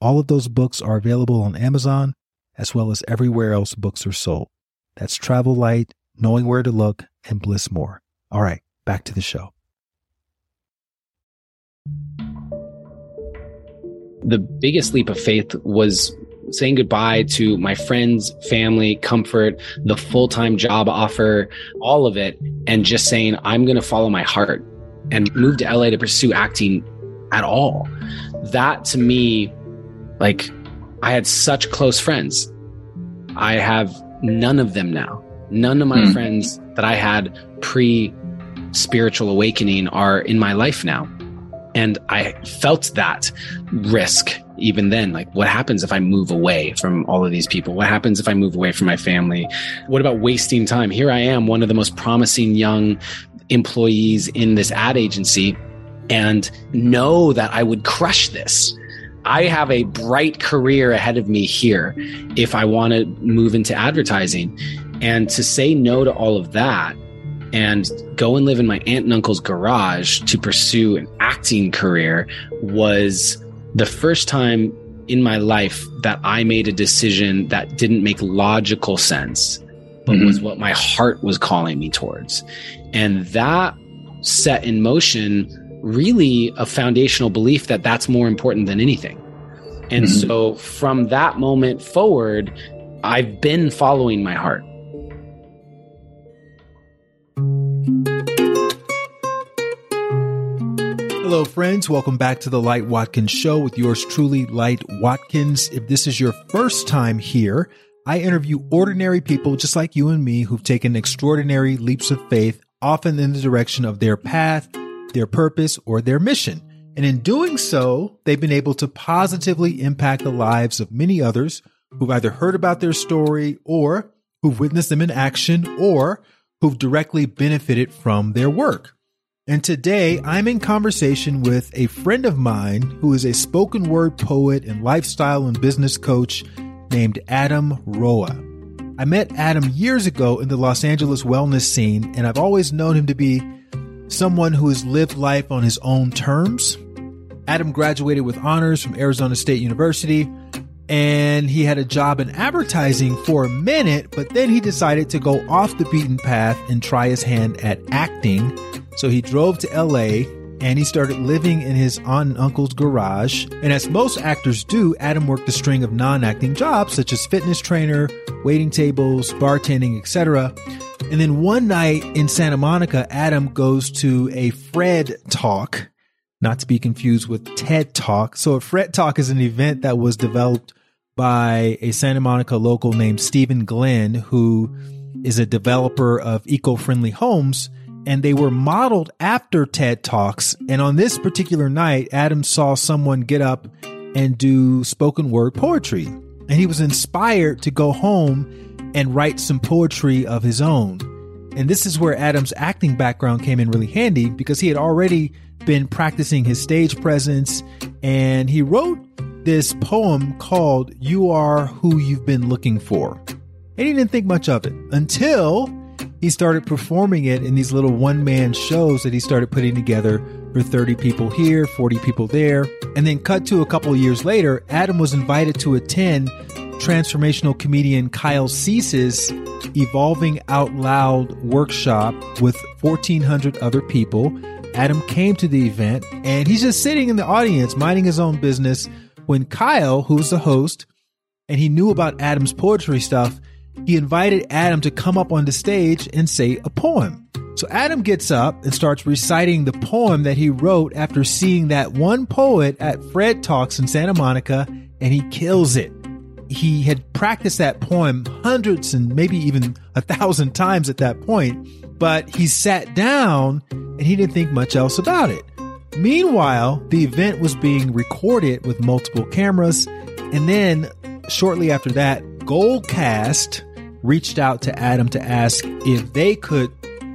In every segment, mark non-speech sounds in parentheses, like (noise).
All of those books are available on Amazon as well as everywhere else books are sold. That's Travel Light, Knowing Where to Look, and Bliss More. All right, back to the show. The biggest leap of faith was saying goodbye to my friends, family, comfort, the full time job offer, all of it, and just saying, I'm going to follow my heart and move to LA to pursue acting at all. That to me, like, I had such close friends. I have none of them now. None of my mm. friends that I had pre spiritual awakening are in my life now. And I felt that risk even then. Like, what happens if I move away from all of these people? What happens if I move away from my family? What about wasting time? Here I am, one of the most promising young employees in this ad agency, and know that I would crush this. I have a bright career ahead of me here if I want to move into advertising. And to say no to all of that and go and live in my aunt and uncle's garage to pursue an acting career was the first time in my life that I made a decision that didn't make logical sense, but mm-hmm. was what my heart was calling me towards. And that set in motion really a foundational belief that that's more important than anything. And mm-hmm. so from that moment forward, I've been following my heart. Hello, friends. Welcome back to the Light Watkins Show with yours truly, Light Watkins. If this is your first time here, I interview ordinary people just like you and me who've taken extraordinary leaps of faith, often in the direction of their path, their purpose, or their mission. And in doing so, they've been able to positively impact the lives of many others who've either heard about their story or who've witnessed them in action or who've directly benefited from their work. And today I'm in conversation with a friend of mine who is a spoken word poet and lifestyle and business coach named Adam Roa. I met Adam years ago in the Los Angeles wellness scene, and I've always known him to be someone who has lived life on his own terms. Adam graduated with honors from Arizona State University, and he had a job in advertising for a minute, but then he decided to go off the beaten path and try his hand at acting so he drove to LA and he started living in his aunt and uncle's garage. And as most actors do, Adam worked a string of non acting jobs such as fitness trainer, waiting tables, bartending, etc. And then one night in Santa Monica, Adam goes to a Fred talk, not to be confused with TED Talk. So a Fred Talk is an event that was developed by a Santa Monica local named Stephen Glenn, who is a developer of eco friendly homes and they were modeled after TED Talks. And on this particular night, Adam saw someone get up and do spoken word poetry. And he was inspired to go home and write some poetry of his own. And this is where Adam's acting background came in really handy because he had already been practicing his stage presence and he wrote this poem called You Are Who You've Been Looking For. And he didn't think much of it until he started performing it in these little one man shows that he started putting together for 30 people here, 40 people there. And then, cut to a couple years later, Adam was invited to attend transformational comedian Kyle Cease's Evolving Out Loud workshop with 1,400 other people. Adam came to the event and he's just sitting in the audience, minding his own business, when Kyle, who's the host, and he knew about Adam's poetry stuff, he invited Adam to come up on the stage and say a poem. So Adam gets up and starts reciting the poem that he wrote after seeing that one poet at Fred Talks in Santa Monica, and he kills it. He had practiced that poem hundreds and maybe even a thousand times at that point, but he sat down and he didn't think much else about it. Meanwhile, the event was being recorded with multiple cameras And then shortly after that, Goalcast reached out to Adam to ask if they could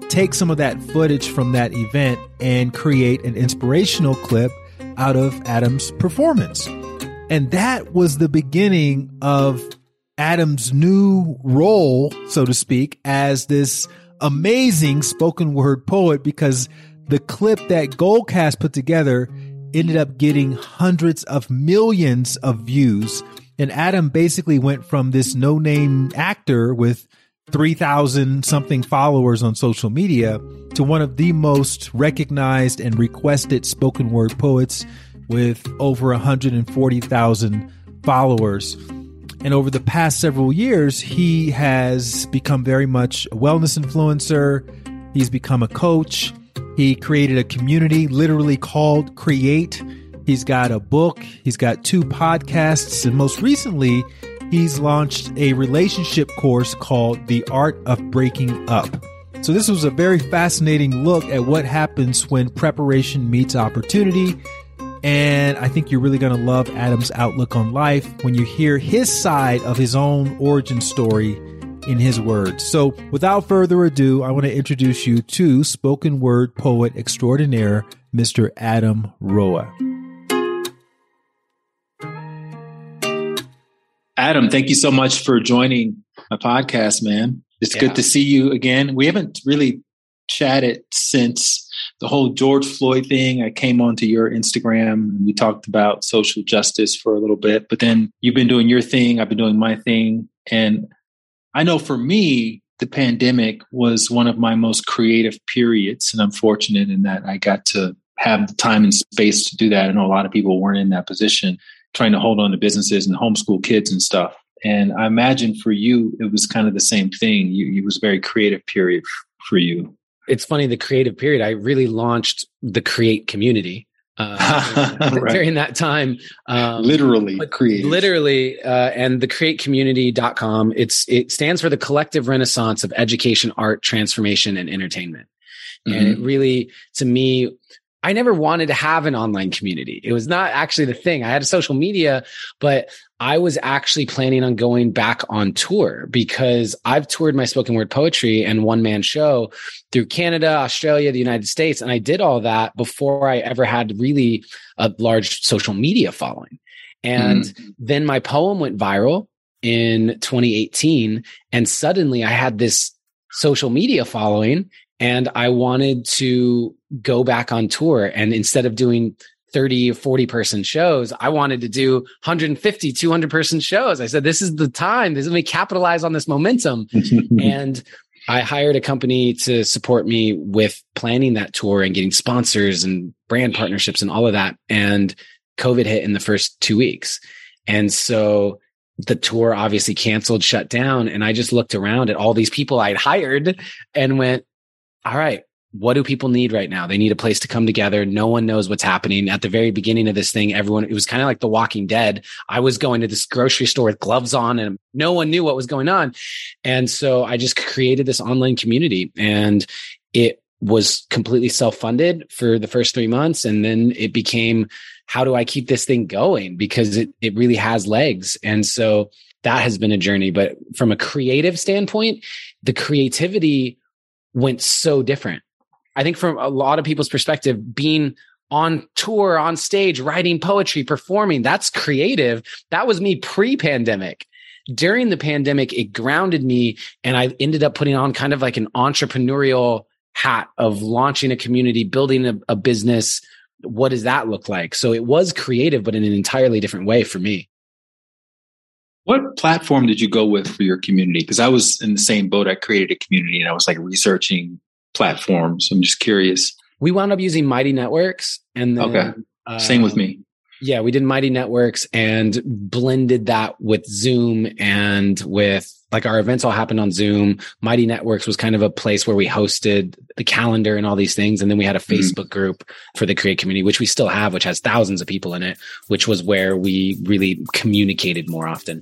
take some of that footage from that event and create an inspirational clip out of Adam's performance. And that was the beginning of Adam's new role, so to speak, as this amazing spoken word poet because the clip that Goalcast put together ended up getting hundreds of millions of views. And Adam basically went from this no name actor with 3,000 something followers on social media to one of the most recognized and requested spoken word poets with over 140,000 followers. And over the past several years, he has become very much a wellness influencer. He's become a coach. He created a community literally called Create. He's got a book, he's got two podcasts, and most recently, he's launched a relationship course called The Art of Breaking Up. So, this was a very fascinating look at what happens when preparation meets opportunity. And I think you're really going to love Adam's outlook on life when you hear his side of his own origin story in his words. So, without further ado, I want to introduce you to spoken word poet extraordinaire, Mr. Adam Roa. Adam, thank you so much for joining my podcast, man. It's yeah. good to see you again. We haven't really chatted since the whole George Floyd thing. I came onto your Instagram and we talked about social justice for a little bit, but then you've been doing your thing, I've been doing my thing. And I know for me, the pandemic was one of my most creative periods. And I'm fortunate in that I got to have the time and space to do that. I know a lot of people weren't in that position trying to hold on to businesses and homeschool kids and stuff. And I imagine for you, it was kind of the same thing. You, it was a very creative period for you. It's funny, the creative period, I really launched the create community uh, (laughs) right. during that time. Um, literally create. Literally, uh, and the createcommunity.com, it's, it stands for the collective renaissance of education, art, transformation, and entertainment. Mm-hmm. And it mm-hmm. really, to me, I never wanted to have an online community. It was not actually the thing. I had a social media, but I was actually planning on going back on tour because I've toured my spoken word poetry and one man show through Canada, Australia, the United States. And I did all that before I ever had really a large social media following. And mm. then my poem went viral in 2018. And suddenly I had this social media following and I wanted to go back on tour. And instead of doing 30 or 40 person shows, I wanted to do 150, 200 person shows. I said, this is the time. This is me capitalize on this momentum. (laughs) and I hired a company to support me with planning that tour and getting sponsors and brand partnerships and all of that. And COVID hit in the first two weeks. And so the tour obviously canceled, shut down. And I just looked around at all these people I'd hired and went, all right, what do people need right now? They need a place to come together. No one knows what's happening. At the very beginning of this thing, everyone, it was kind of like The Walking Dead. I was going to this grocery store with gloves on and no one knew what was going on. And so I just created this online community and it was completely self funded for the first three months. And then it became, how do I keep this thing going? Because it, it really has legs. And so that has been a journey. But from a creative standpoint, the creativity went so different. I think from a lot of people's perspective, being on tour, on stage, writing poetry, performing, that's creative. That was me pre pandemic. During the pandemic, it grounded me and I ended up putting on kind of like an entrepreneurial hat of launching a community, building a, a business. What does that look like? So it was creative, but in an entirely different way for me. What platform did you go with for your community? Because I was in the same boat. I created a community and I was like researching platforms. I'm just curious. We wound up using Mighty Networks and then, okay, uh, same with me. Yeah, we did Mighty Networks and blended that with Zoom and with like our events all happened on Zoom. Mighty Networks was kind of a place where we hosted the calendar and all these things. And then we had a mm-hmm. Facebook mm-hmm. group for the Create community, which we still have, which has thousands of people in it, which was where we really communicated more often.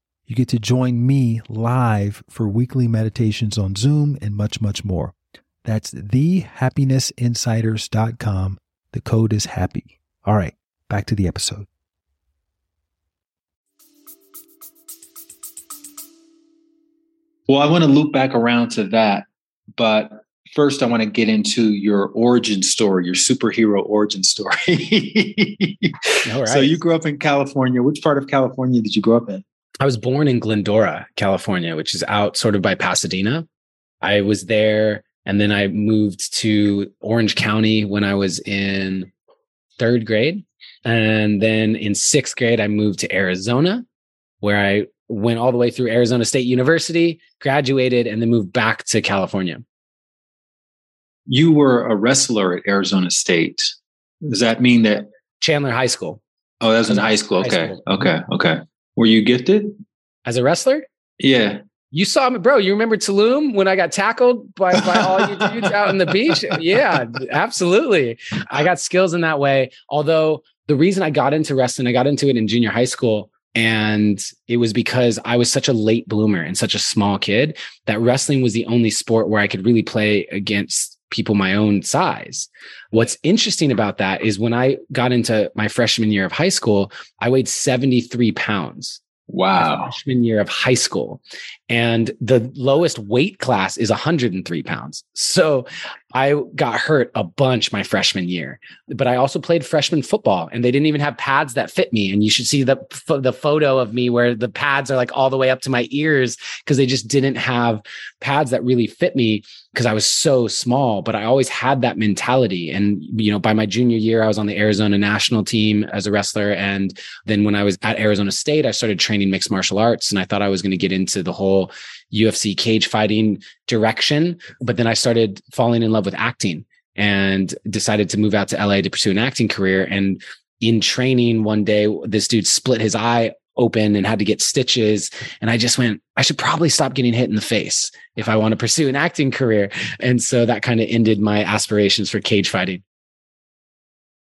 you get to join me live for weekly meditations on Zoom and much, much more. That's thehappinessinsiders.com. The code is happy. All right, back to the episode. Well, I want to loop back around to that, but first I want to get into your origin story, your superhero origin story. (laughs) All right. So you grew up in California. Which part of California did you grow up in? I was born in Glendora, California, which is out sort of by Pasadena. I was there and then I moved to Orange County when I was in third grade. And then in sixth grade, I moved to Arizona, where I went all the way through Arizona State University, graduated, and then moved back to California. You were a wrestler at Arizona State. Does that mean that Chandler High School? Oh, that was in high school. Okay. High school. Okay. Okay. Were you gifted as a wrestler? Yeah. You saw me, bro. You remember Tulum when I got tackled by, by all you (laughs) dudes out on the beach? Yeah, absolutely. I got skills in that way. Although the reason I got into wrestling, I got into it in junior high school. And it was because I was such a late bloomer and such a small kid that wrestling was the only sport where I could really play against people my own size. What's interesting about that is when I got into my freshman year of high school, I weighed 73 pounds. Wow. Freshman year of high school. And the lowest weight class is 103 pounds. So I got hurt a bunch my freshman year, but I also played freshman football and they didn't even have pads that fit me. And you should see the, the photo of me where the pads are like all the way up to my ears because they just didn't have pads that really fit me because I was so small, but I always had that mentality. And, you know, by my junior year, I was on the Arizona national team as a wrestler. And then when I was at Arizona State, I started training mixed martial arts and I thought I was going to get into the whole UFC cage fighting direction. But then I started falling in love with acting and decided to move out to LA to pursue an acting career. And in training one day, this dude split his eye open and had to get stitches. And I just went, I should probably stop getting hit in the face if I want to pursue an acting career. And so that kind of ended my aspirations for cage fighting.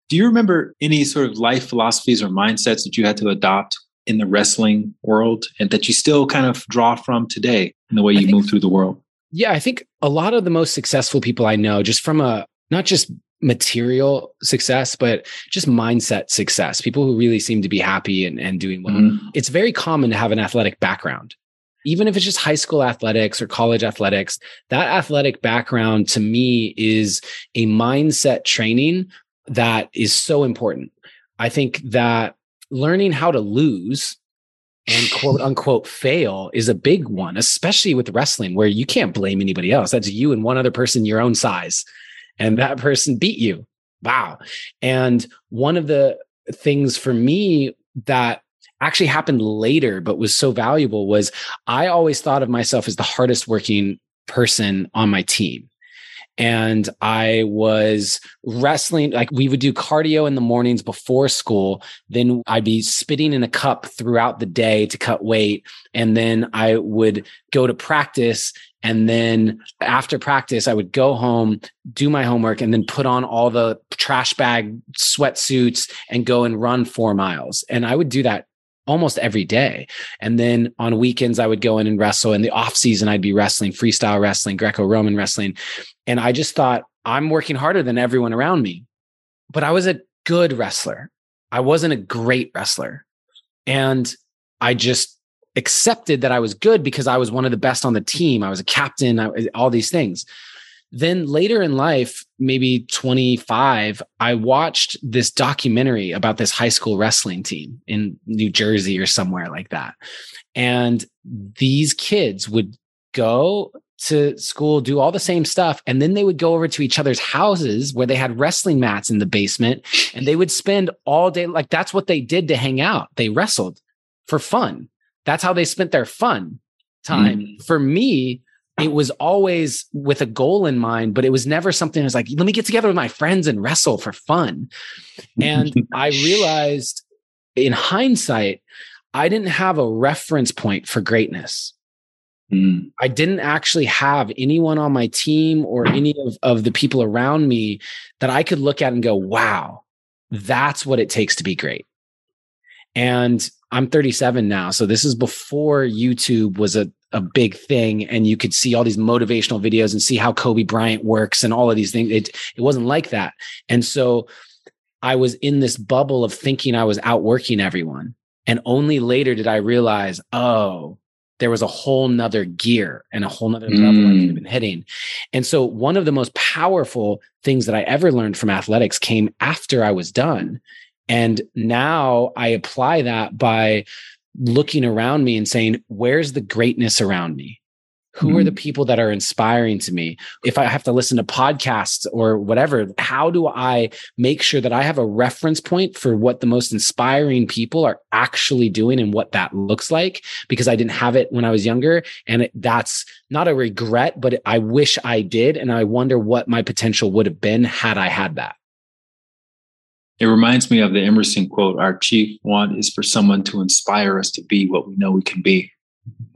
Do you remember any sort of life philosophies or mindsets that you had to adopt in the wrestling world and that you still kind of draw from today in the way you think, move through the world? Yeah, I think a lot of the most successful people I know, just from a not just material success, but just mindset success, people who really seem to be happy and, and doing well. Mm-hmm. It's very common to have an athletic background. Even if it's just high school athletics or college athletics, that athletic background to me is a mindset training that is so important. I think that learning how to lose and quote (laughs) unquote fail is a big one, especially with wrestling, where you can't blame anybody else. That's you and one other person your own size. And that person beat you. Wow. And one of the things for me that actually happened later, but was so valuable was I always thought of myself as the hardest working person on my team and I was wrestling. Like we would do cardio in the mornings before school. Then I'd be spitting in a cup throughout the day to cut weight. And then I would go to practice And then after practice, I would go home, do my homework, and then put on all the trash bag sweatsuits and go and run four miles. And I would do that almost every day. And then on weekends, I would go in and wrestle. In the off season, I'd be wrestling, freestyle wrestling, Greco Roman wrestling. And I just thought, I'm working harder than everyone around me. But I was a good wrestler. I wasn't a great wrestler. And I just accepted that I was good because I was one of the best on the team. I was a captain, I, all these things. Then later in life, maybe 25, I watched this documentary about this high school wrestling team in New Jersey or somewhere like that. And these kids would go to school, do all the same stuff. And then they would go over to each other's houses where they had wrestling mats in the basement and they would spend all day. Like that's what they did to hang out. They wrestled for fun. That's how they spent their fun time. Mm. For me, it was always with a goal in mind, but it was never something that was like, let me get together with my friends and wrestle for fun. And (laughs) I realized in hindsight, I didn't have a reference point for greatness. Mm. I didn't actually have anyone on my team or any of, of the people around me that I could look at and go, wow, that's what it takes to be great. And I'm 37 now. So this is before YouTube was a, a big thing and you could see all these motivational videos and see how Kobe Bryant works and all of these things. It, it wasn't like that. And so I was in this bubble of thinking I was outworking everyone. And only later did I realize, oh, there was a whole nother gear and a whole nother level mm. I could have been hitting. And so one of the most powerful things that I ever learned from athletics came after I was done. And now I apply that by looking around me and saying, where's the greatness around me? Who mm-hmm. are the mm-hmm. people that are inspiring to me? If I have to listen to podcasts or whatever, how do I make sure that I have a reference point for what the most inspiring people are actually doing and what that looks like? Because I didn't have it when I was younger. And it, that's not a regret, but I wish I did. And I wonder what my potential would have been had I had that. It reminds me of the Emerson quote Our chief want is for someone to inspire us to be what we know we can be.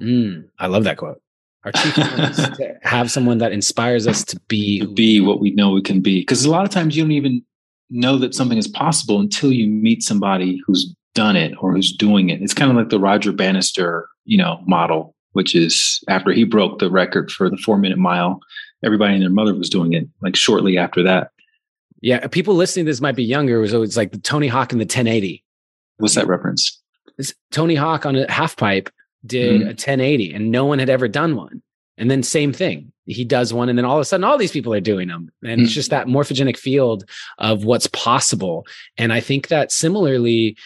Mm, I love that quote. Our chief (laughs) want is to have someone that inspires us to be to be what we know we can be. Because a lot of times you don't even know that something is possible until you meet somebody who's done it or who's doing it. It's kind of like the Roger Bannister, you know, model, which is after he broke the record for the four minute mile, everybody and their mother was doing it like shortly after that. Yeah, people listening to this might be younger. So it's like the Tony Hawk and the 1080. What's that reference? It's Tony Hawk on a half pipe did mm-hmm. a 1080 and no one had ever done one. And then same thing. He does one and then all of a sudden all these people are doing them. And mm-hmm. it's just that morphogenic field of what's possible. And I think that similarly,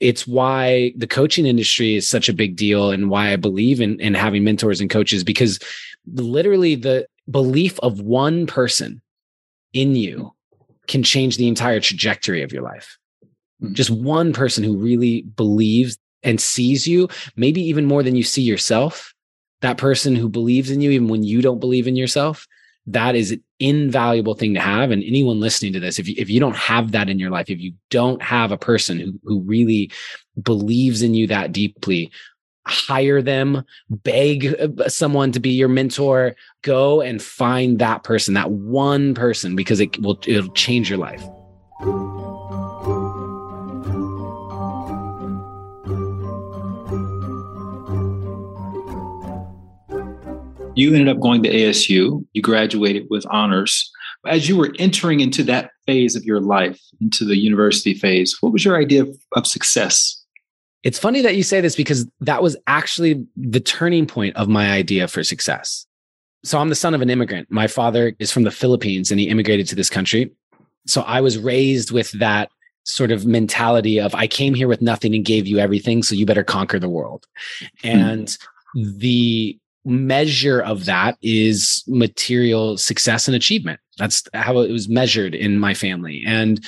it's why the coaching industry is such a big deal and why I believe in, in having mentors and coaches because literally the belief of one person in you can change the entire trajectory of your life. Mm-hmm. Just one person who really believes and sees you, maybe even more than you see yourself. That person who believes in you, even when you don't believe in yourself, that is an invaluable thing to have. And anyone listening to this, if you, if you don't have that in your life, if you don't have a person who, who really believes in you that deeply, hire them, beg uh, someone to be your mentor, go and find that person, that one person, because it will it'll change your life. You ended up going to ASU. You graduated with honors. As you were entering into that phase of your life, into the university phase, what was your idea of, of success? It's funny that you say this because that was actually the turning point of my idea for success. So I'm the son of an immigrant. My father is from the Philippines and he immigrated to this country. So I was raised with that sort of mentality of I came here with nothing and gave you everything, so you better conquer the world. And mm-hmm. the measure of that is material success and achievement. That's how it was measured in my family. And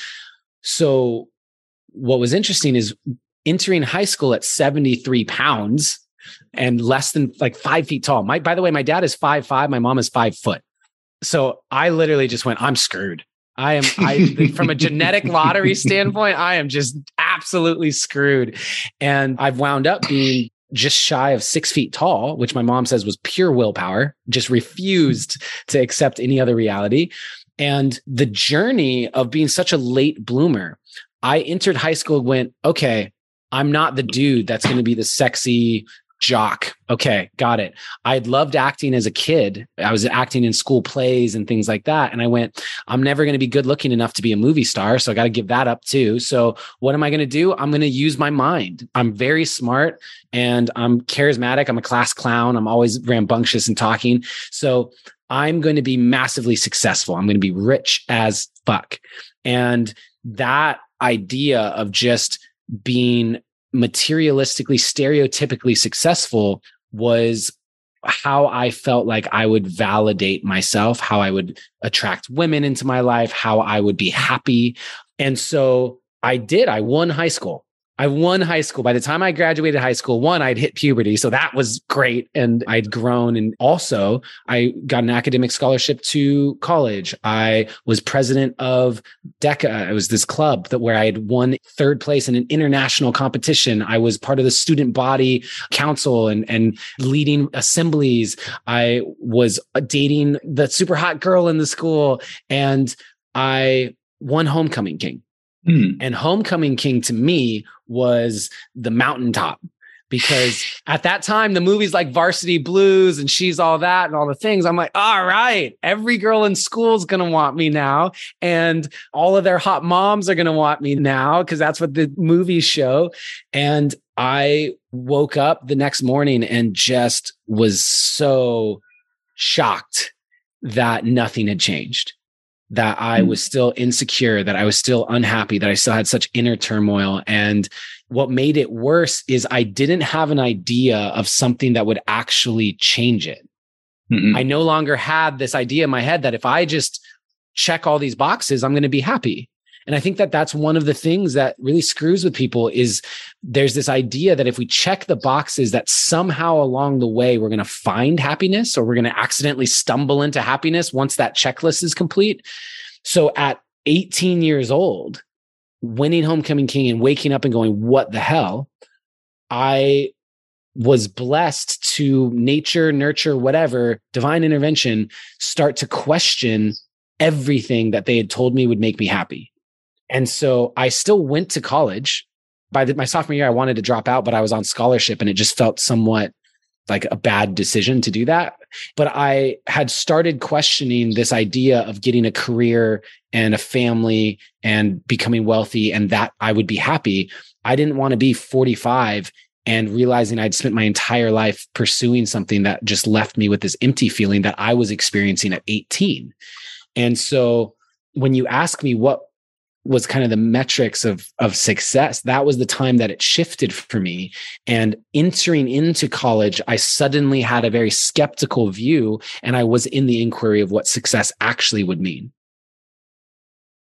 so what was interesting is entering high school at 73 pounds and less than like five feet tall. My, by the way, my dad is five five. My mom is five foot. So I literally just went, I'm screwed. I am I (laughs) from a genetic lottery standpoint, I am just absolutely screwed. And I've wound up being just shy of six feet tall, which my mom says was pure willpower, just refused to accept any other reality. And the journey of being such a late bloomer, I entered high school, went, okay, I'm not the dude that's going to be the sexy jock. Okay, got it. I'd loved acting as a kid. I was acting in school plays and things like that. And I went, I'm never going to be good looking enough to be a movie star. So I got to give that up too. So what am I going to do? I'm going to use my mind. I'm very smart and I'm charismatic. I'm a class clown. I'm always rambunctious and talking. So I'm going to be massively successful. I'm going to be rich as fuck. And that idea of just being materialistically, stereotypically successful was how I felt like I would validate myself, how I would attract women into my life, how I would be happy. And so I did. I won high school. I won high school. By the time I graduated high school, one, I'd hit puberty. So that was great. And I'd grown. And also, I got an academic scholarship to college. I was president of DECA. It was this club that where I had won third place in an international competition. I was part of the student body council and, and leading assemblies. I was dating the super hot girl in the school. And I won homecoming king. Hmm. And Homecoming King to me was the mountaintop because (sighs) at that time the movies like Varsity Blues and She's All That and all the things I'm like, all right, every girl in school is going to want me now and all of their hot moms are going to want me now because that's what the movies show and I woke up the next morning and just was so shocked that nothing had changed that I hmm. was still insecure, that I was still unhappy, that I still had such inner turmoil. And what made it worse is I didn't have an idea of something that would actually change it. mm I no longer had this idea in my head that if I just check all these boxes, I'm going to be happy. And I think that that's one of the things that really screws with people is there's this idea that if we check the boxes that somehow along the way we're going to find happiness or we're going to accidentally stumble into happiness once that checklist is complete. So at 18 years old, winning homecoming king and waking up and going what the hell? I was blessed to nature, nurture, whatever, divine intervention start to question everything that they had told me would make me happy. And so I still went to college. By the, my sophomore year, I wanted to drop out, but I was on scholarship and it just felt somewhat like a bad decision to do that. But I had started questioning this idea of getting a career and a family and becoming wealthy and that I would be happy. I didn't want to be 45 and realizing I'd spent my entire life pursuing something that just left me with this empty feeling that I was experiencing at 18. And so when you ask me what was kind of the metrics of of success. That was the time that it shifted for me. And entering into college i suddenly had a very skeptical view and i was in the inquiry of what success actually would mean.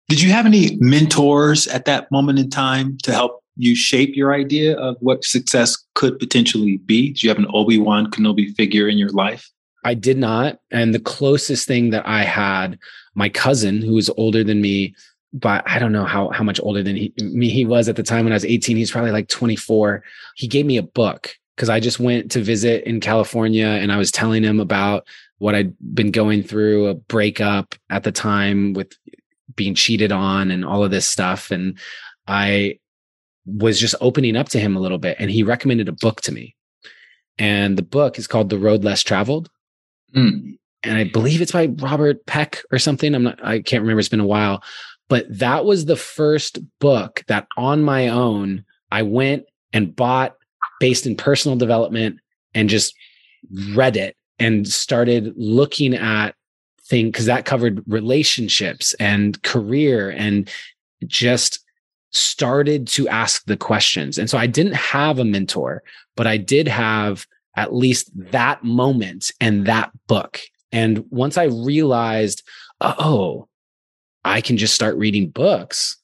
Did you have any mentors at that moment in time to help you shape your idea of what success could potentially be? Do you have an obi-wan kenobi figure in your life? I did not. And the closest thing that i had my cousin who was older than me but I don't know how how much older than he, me he was at the time when I was 18. He's probably like 24. He gave me a book because I just went to visit in California and I was telling him about what I'd been going through, a breakup at the time with being cheated on and all of this stuff. And I was just opening up to him a little bit. And he recommended a book to me. And the book is called The Road Less Traveled. Mm. And I believe it's by Robert Peck or something. I'm not, I can't remember. It's been a while but that was the first book that on my own, I went and bought based in personal development and just read it and started looking at things because that covered relationships and career and just started to ask the questions. And so I didn't have a mentor, but I did have at least that moment and that book. And once I realized, oh, oh I can just start reading books.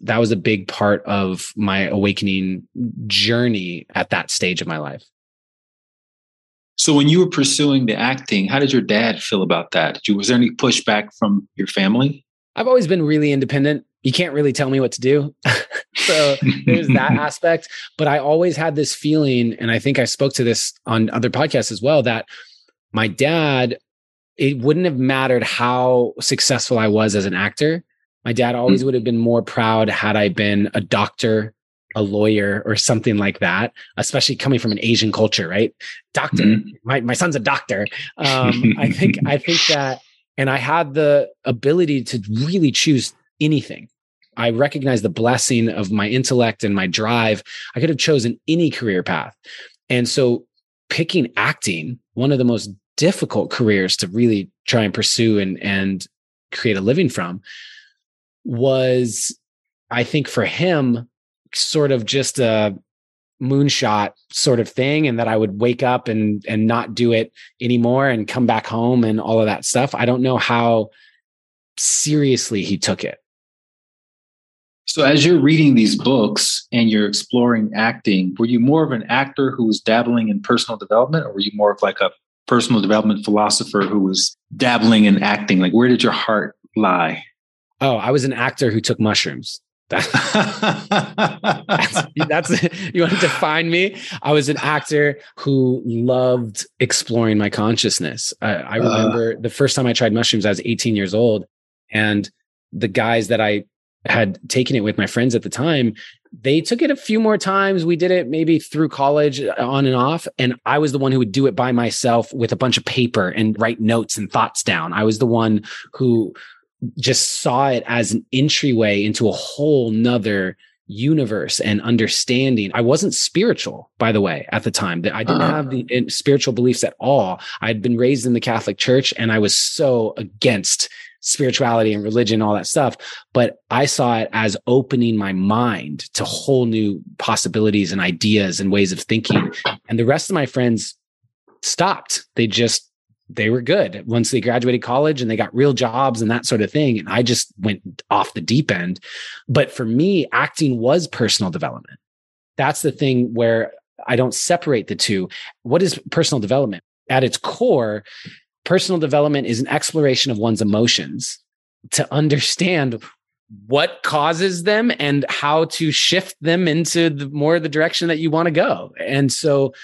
That was a big part of my awakening journey at that stage of my life. So when you were pursuing the acting, how did your dad feel about that? You, was there any pushback from your family? I've always been really independent. you can't really tell me what to do. (laughs) so there's that (laughs) aspect. But I always had this feeling, and I think I spoke to this on other podcasts as well, that my dad, it wouldn't have mattered how successful I was as an actor. My dad always mm-hmm. would have been more proud had I been a doctor, a lawyer, or something like that, especially coming from an Asian culture, right? Doctor, mm-hmm. my, my son's a doctor. Um, I think, I (laughs) think that, and I had the ability to really choose anything. I recognize the blessing of my intellect and my drive. I could have chosen any career path. And so picking acting, one of the most difficult careers to really try and pursue and, and create a living from, was, I think, for him, sort of just a moonshot sort of thing and that I would wake up and and not do it anymore and come back home and all of that stuff. I don't know how seriously he took it. So, as you're reading these books and you're exploring acting, were you more of an actor who was dabbling in personal development, or were you more of like a personal development philosopher who was dabbling in acting? Like, where did your heart lie? Oh, I was an actor who took mushrooms. (laughs) that's, that's you want to define me. I was an actor who loved exploring my consciousness. I, I uh. remember uh, the first time I tried mushrooms, I was 18 years old, and the guys that I had taken it with my friends at the time they took it a few more times we did it maybe through college uh, on and off and i was the one who would do it by myself with a bunch of paper and write notes and thoughts down i was the one who just saw it as an entryway into a whole nother universe and understanding. I wasn't spiritual, by the way, at the time. I didn't uh-huh. have the uh, spiritual beliefs at all. I had been raised in the Catholic Church and I was so against spirituality and religion, all that stuff. But I saw it as opening my mind to whole new possibilities and ideas and ways of thinking. And the rest of my friends stopped. They just, they were good once they graduated college and they got real jobs and that sort of thing. And I just went off the deep end. But for me, acting was personal development. That's the thing where I don't separate the two. What is personal development? At its core, personal development is an exploration of one's emotions to understand what causes them and how to shift them into the more the direction that you want to go. And so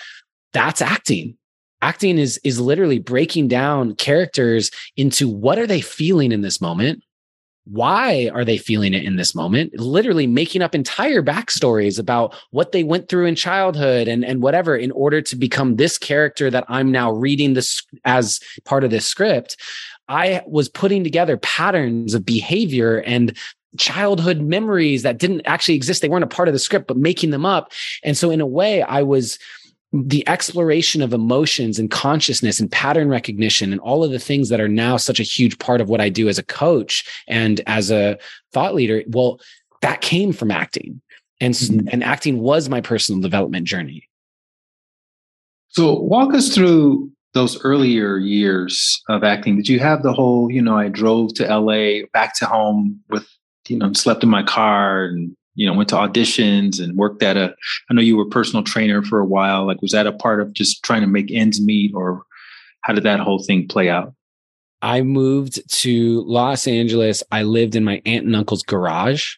that's acting. Acting is is literally breaking down characters into what are they feeling in this moment? Why are they feeling it in this moment? Literally making up entire backstories about what they went through in childhood and, and whatever in order to become this character that i'm now reading this as part of this script. I was putting together patterns of behavior and childhood memories that didn't actually exist. They weren't a part of the script but making them up. And so in a way i was the exploration of emotions and consciousness and pattern recognition and all of the things that are now such a huge part of what I do as a coach and as a thought leader, well, that came from acting. And, mm-hmm. and acting was my personal development journey. So, walk us through those earlier years of acting. Did you have the whole, you know, I drove to LA back to home with, you know, slept in my car and you know went to auditions and worked at a i know you were a personal trainer for a while. Like was that a part of just trying to make ends meet or how did that whole thing play out? I moved to los angeles. I lived in my aunt and uncle's garage.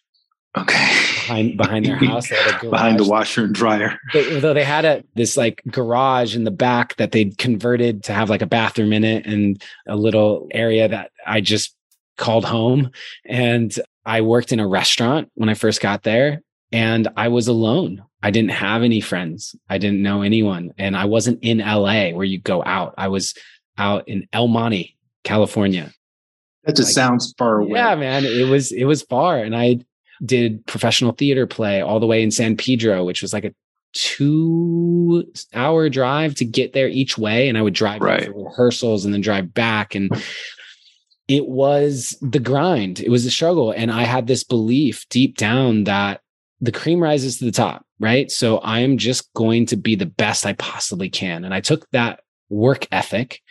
Okay. Behind behind their (laughs) house behind the washer and dryer. They, though they had a this like garage in the back that they'd converted to have like a bathroom in it and a little area that i just called home. And I worked in a restaurant when I first got there and I was alone. I didn't have any friends. I didn't know anyone. And I wasn't in LA where you go out. I was out in El Monte, California. That just like, sounds far away. Yeah, man. It was it was far. And I did professional theater play all the way in San Pedro, which was like a two hour drive to get there each way. And I would drive right. for rehearsals and then drive back. And it was the grind. It was the struggle. And I had this belief deep down that the cream rises to the top, right? So I am just going to be the best I possibly can. And I took that work ethic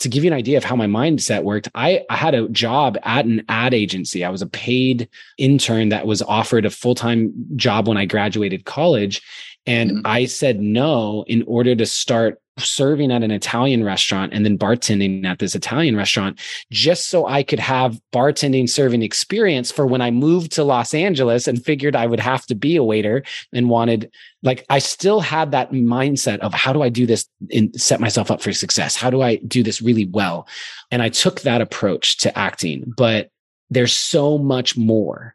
to give you an idea of how my mindset worked. I, I had a job at an ad agency. I was a paid intern that was offered a full time job when I graduated college. And mm-hmm. I said no in order to start serving at an Italian restaurant and then bartending at this Italian restaurant just so I could have bartending serving experience for when I moved to Los Angeles and figured I would have to be a waiter and wanted like I still had that mindset of how do I do this and set myself up for success? How do I do this really well? And I took that approach to acting, but there's so much more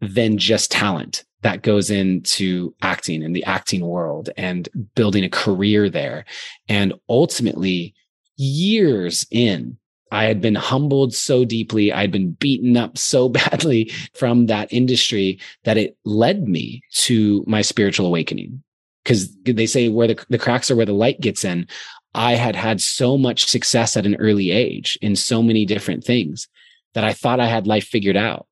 than just talent that goes into acting in the acting world and building a career there. And ultimately, years in, I had been humbled so deeply. I'd been beaten up so (laughs) badly from that industry that it led me to my spiritual awakening. Because they say where the, the cracks are where the light gets in. I had had so much success at an early age in so many different things that I thought I had life figured out.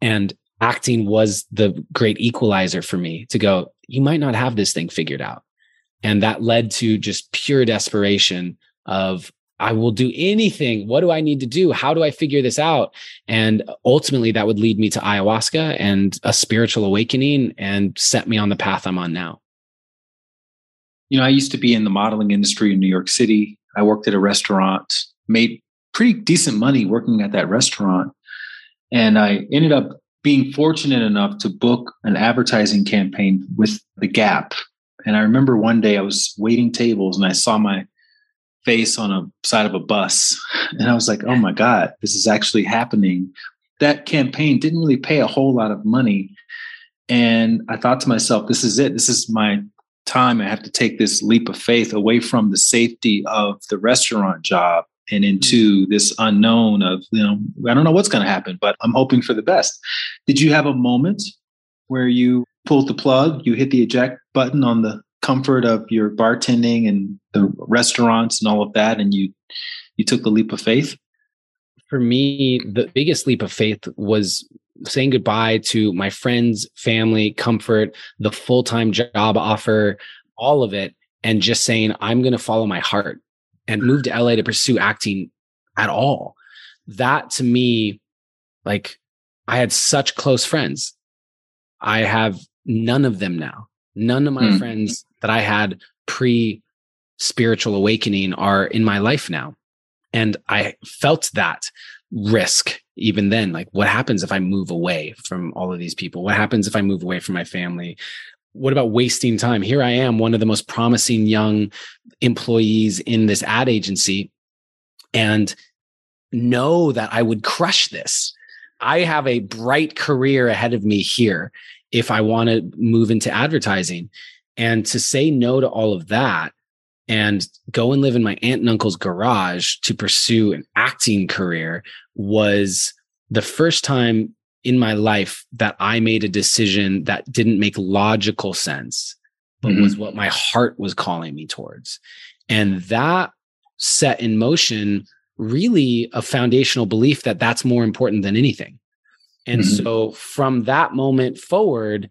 And acting was the great equalizer for me to go, you might not have this thing figured out. And that led to just pure desperation of, I will do anything. What do I need to do? How do I figure this out? And ultimately, that would lead me to ayahuasca and a spiritual awakening and set me on the path I'm on now. You know, I used to be in the modeling industry in New York City. I worked at a restaurant, made pretty decent money working at that restaurant. And I ended up being fortunate enough to book an advertising campaign with The Gap. And I remember one day I was waiting tables and I saw my face on a side of a bus. (laughs) And I was like, oh my God, this is actually happening. That campaign didn't really pay a whole lot of money. And I thought to myself, this is it. This is my time. I have to take this leap of faith away from the safety of the restaurant job and into mm-hmm. this unknown of you know i don't know what's going to happen but i'm hoping for the best. Did you have a moment where you pulled the plug you hit the eject button on the comfort of your bartending and the restaurants and all of that and you you took the leap of faith? For me the biggest leap of faith was saying goodbye to my friends family comfort the full-time job offer all of it and just saying i'm going to follow my heart and moved to LA to pursue acting at all. That to me, like I had such close friends. I have none of them now. None of my mm. friends that I had pre spiritual awakening are in my life now. And I felt that risk even then. Like, what happens if I move away from all of these people? What happens if I move away from my family? What about wasting time? Here I am, one of the most promising young employees in this ad agency, and know that I would crush this. I have a bright career ahead of me here if I want to move into advertising. And to say no to all of that and go and live in my aunt and uncle's garage to pursue an acting career was the first time in my life that I made a decision that didn't make logical sense, but mm-hmm. was what my heart was calling me towards. And that set in motion really a foundational belief that that's more important than anything. And mm-hmm. so from that moment forward,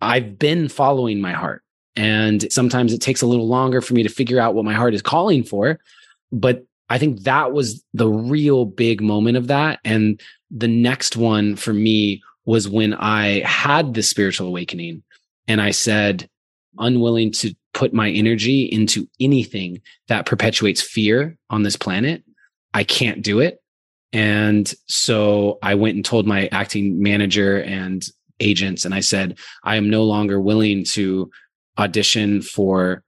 I've been following my heart. And sometimes it takes a little longer for me to figure out what my heart is calling for. But I think that was the real big moment of that. And the next one for me was when I had the spiritual awakening and I said, unwilling to put my energy into anything that perpetuates fear on this planet. I can't do it. And so I went and told my acting manager and agents, and I said, I am no longer willing to audition for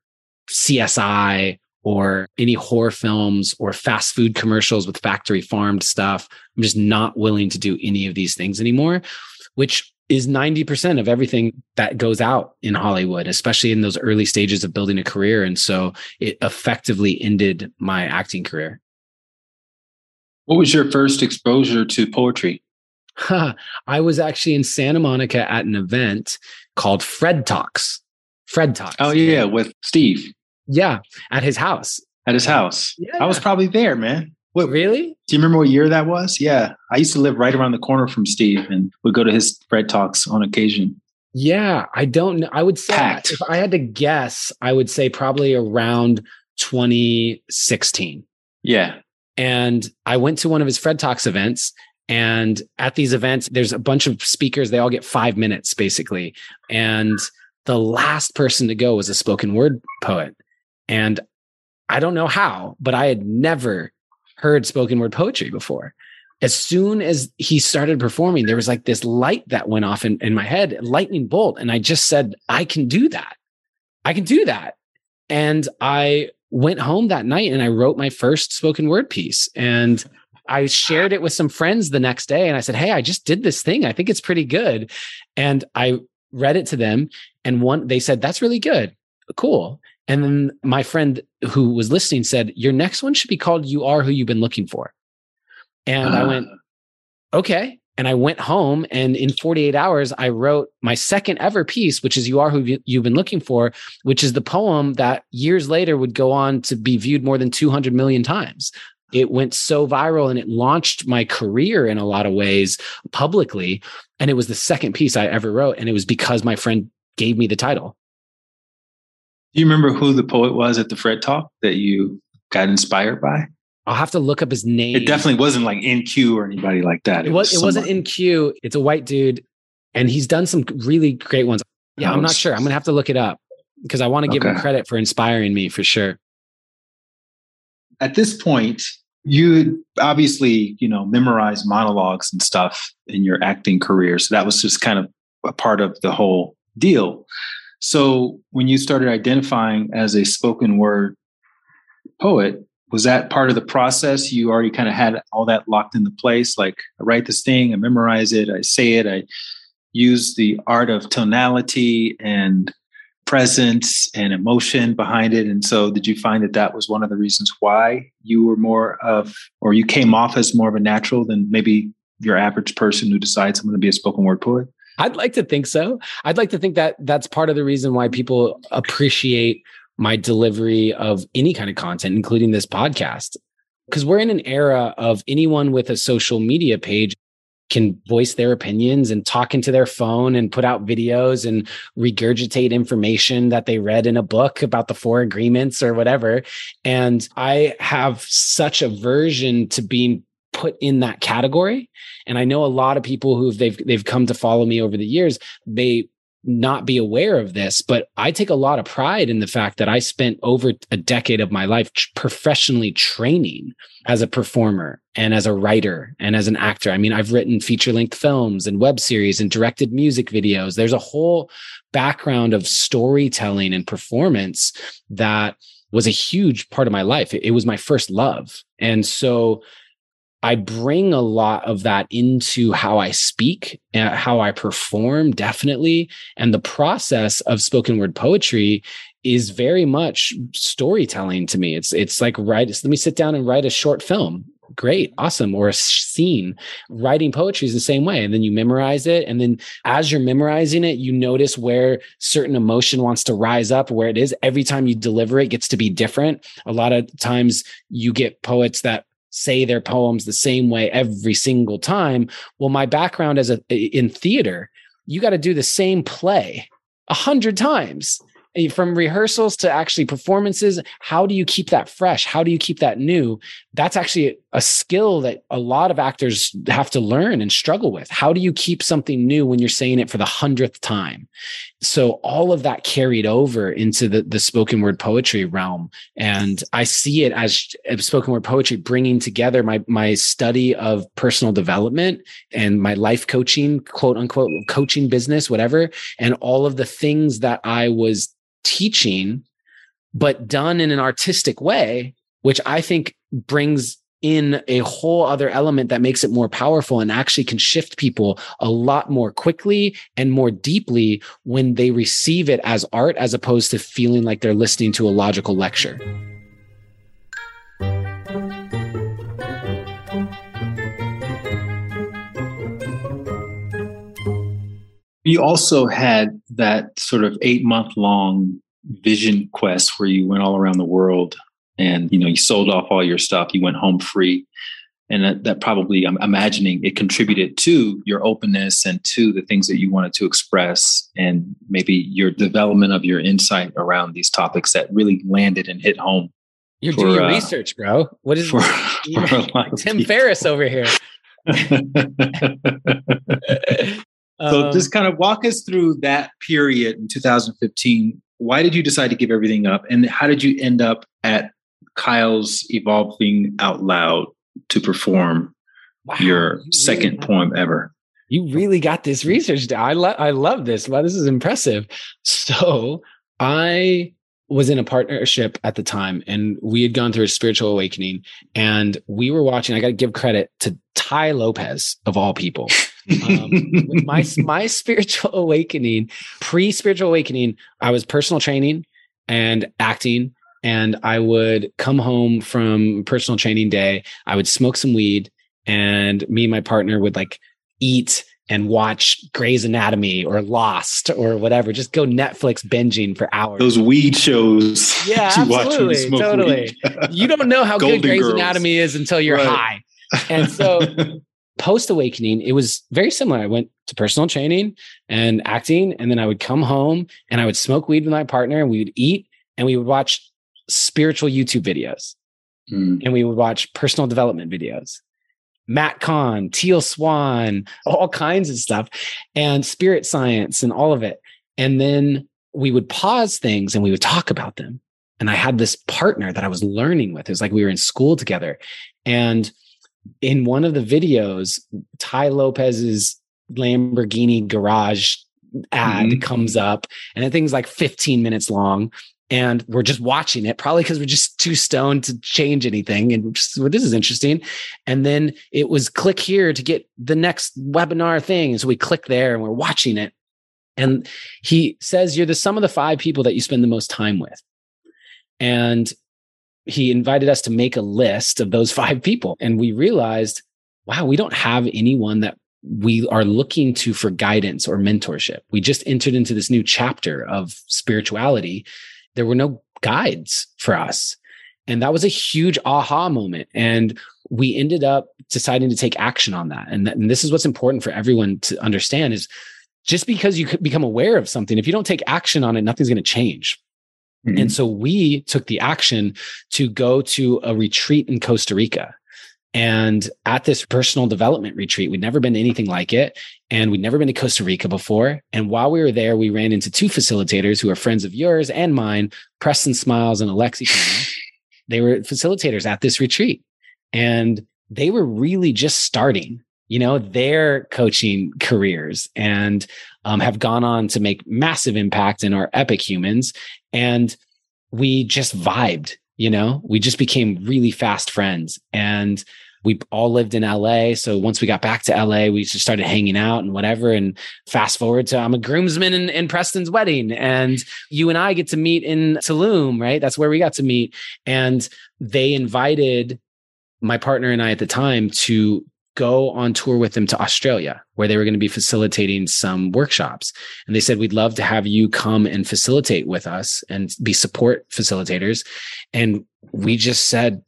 CSI or any horror films or fast food commercials with factory farmed stuff. I'm just not willing to do any of these things anymore, which is 90% of everything that goes out in Hollywood, especially in those early stages of building a career. And so it effectively ended my acting career. What was your first exposure to poetry? (laughs) I was actually in Santa Monica at an event called Fred Talks. Fred Talks. Oh, yeah, with Steve. Yeah, at his house. At his house. Yeah. I was probably there, man. What really? Do you remember what year that was? Yeah. I used to live right around the corner from Steve and would go to his Fred Talks on occasion. Yeah, I don't know. I would say Packed. if I had to guess, I would say probably around 2016. Yeah. And I went to one of his Fred Talks events. And at these events, there's a bunch of speakers. They all get five minutes basically. And the last person to go was a spoken word poet. And I don't know how, but I had never heard spoken word poetry before. As soon as he started performing, there was like this light that went off in, in my head, lightning bolt. And I just said, I can do that. I can do that. And I went home that night and I wrote my first spoken word piece. And I shared it with some friends the next day and I said, Hey, I just did this thing. I think it's pretty good. And I read it to them. And one, they said, That's really good. Cool. And then my friend who was listening said, Your next one should be called You Are Who You've Been Looking For. And uh. I went, Okay. And I went home and in 48 hours, I wrote my second ever piece, which is You Are Who You've Been Looking For, which is the poem that years later would go on to be viewed more than 200 million times. It went so viral and it launched my career in a lot of ways publicly. And it was the second piece I ever wrote. And it was because my friend gave me the title. Do you remember who the poet was at the Fred Talk that you got inspired by? I'll have to look up his name. It definitely wasn't like In-Q or anybody like that. It, it was. It wasn't In-Q. It's a white dude, and he's done some really great ones. Yeah, I'm not sure. I'm gonna have to look it up because I want to give okay. him credit for inspiring me for sure. At this point, you obviously, you know, memorized monologues and stuff in your acting career. So that was just kind of a part of the whole deal. So when you started identifying as a spoken word poet, was that part of the process? You already kind of had all that locked into place like i write this thing i memorize it i say it i use the art of tonality and presence and emotion behind it. And so did you find that that was one of the reasons why you were more of or you came off as more of a natural than maybe your average person who decides i'm going to be a spoken word poet i'd like to think so i'd like to think that that's part of the reason why people appreciate my delivery of any kind of content, including this podcast. Because we're in an era of anyone with a social media page can voice their opinions and talk into their phone and put out videos and regurgitate information that they read in a book about the four agreements or whatever. And I have such aversion to being put in that category. And I know a lot of people who they've they've come to follow me over the years, they not be aware of this, but I take a lot of pride in the fact that I spent over a decade of my life professionally training as a performer and as a writer and as an actor. I mean, I've written feature length films and web series and directed music videos. There's a whole background of storytelling and performance that was a huge part of my life. It, it was my first love. And so I bring a lot of that into how I speak, uh, how I perform, definitely. And the process of spoken word poetry is very much storytelling to me. It's it's like write. Let me sit down and write a short film. Great, awesome, or a scene. Writing poetry is the same way, and then you memorize it, and then as you're memorizing it, you notice where certain emotion wants to rise up, where it is. Every time you deliver it, gets to be different. A lot of times, you get poets that say their poems the same way every single time. Well, my background as a in theater, you got to do the same play a hundred times Eh, from rehearsals to actually performances how do you keep that fresh? How do you keep that new? That's actually a skill that a lot of actors have to learn and struggle with. How do you keep something new when you're saying it for the hundredth time? So all of that carried over into the, the spoken word poetry realm. And i see it as spoken word poetry bringing together my my study of personal development and my life coaching quote unquote coaching business whatever and all of the things that i was teaching, but done in an artistic way, which I think brings in a whole other element that makes it more powerful and actually can shift people a lot more quickly and more deeply when they receive it as art as opposed to feeling like they're listening to a logical lecture. You also had that sort of eight month long vision quest where you went all around the world and you know you sold off all your stuff. You went home free. And that, that, probably i'm imagining it contributed to your openness and to the things that you wanted to express and maybe your development of your insight around these topics that really landed and hit home you're for, doing uh, research bro. What is for, (laughs) for tim ferriss over here (laughs) (laughs) so um, just kind of walk us through that period in 2015. Why did you decide to give everything up? And how did you end up at Kyle's Evolving Out Loud to perform wow, your second really poem ever? You really got this research. I love I love this. Wow, this is impressive. So I was in a partnership at the time and we had gone through a spiritual awakening and we were watching i got to give credit to Tai Lopez of all people um, my (laughs) my spiritual (laughs) awakening pre spiritual awakening i was personal training and acting and i would come home from personal training day i would smoke some weed and me and my partner would like eat and watch Grey's Anatomy or Lost or whatever. Just go Netflix binging for hours. Those weed shows. (laughs) Yeah, absolutely, totally. you don't know how good Grey's Girls. Anatomy is until you're right. high. And so, post awakening, it was very similar. I went to personal training and acting, and then I would come home and I would smoke weed with my partner, and we would eat and we would watch spiritual YouTube videos, mm. and we would watch personal development videos Matt Kahn, Teal Swan, all kinds of stuff, and spirit science and all of it. And then we would pause things and we would talk about them. And I had this partner that I was learning with. It was like we were in school together. And in one of the videos, Tai Lopez's Lamborghini garage ad mm-hmm. comes up and the thing's like 15 minutes long and we're just watching it probably because we're just too stoned to change anything and just well, this is interesting and then it was click here to get the next webinar thing and so we click there and we're watching it and he says you're the sum of the five people that you spend the most time with and he invited us to make a list of those (laughs) five people and we realized wow we don't have anyone that we are looking to for guidance or mentorship we just entered into this new chapter of spirituality there were no guides for us. And that was a huge aha moment. And we ended up deciding to take action on that. And, and this is what's important for everyone to understand is just because you become aware of something, if you don't take action on it, nothing's going to change. Mm-hmm. And so we took the action to go to a retreat in Costa Rica. And at this personal development retreat, we'd never been to anything like it. And we'd never been to Costa Rica before. And while we were there, we ran into two facilitators who are friends of yours and mine, Preston Smiles and Alexi. (laughs) they were facilitators at this retreat. And they were really just starting, you know, their coaching careers and um, have gone on to make massive impact in our epic humans. And we just vibed you know we just became really fast friends and we all lived in LA. So once we got back to LA, we just started hanging out and whatever. And fast forward to I'm a groomsman in, in Preston's wedding. And you and I get to meet in Tulum, right? That's where we got to meet. And they invited my partner and I at the time to go on tour with them to Australia, where they were going to be facilitating some workshops. And they said, We'd love to have you come and facilitate with us and be support facilitators. And we just said,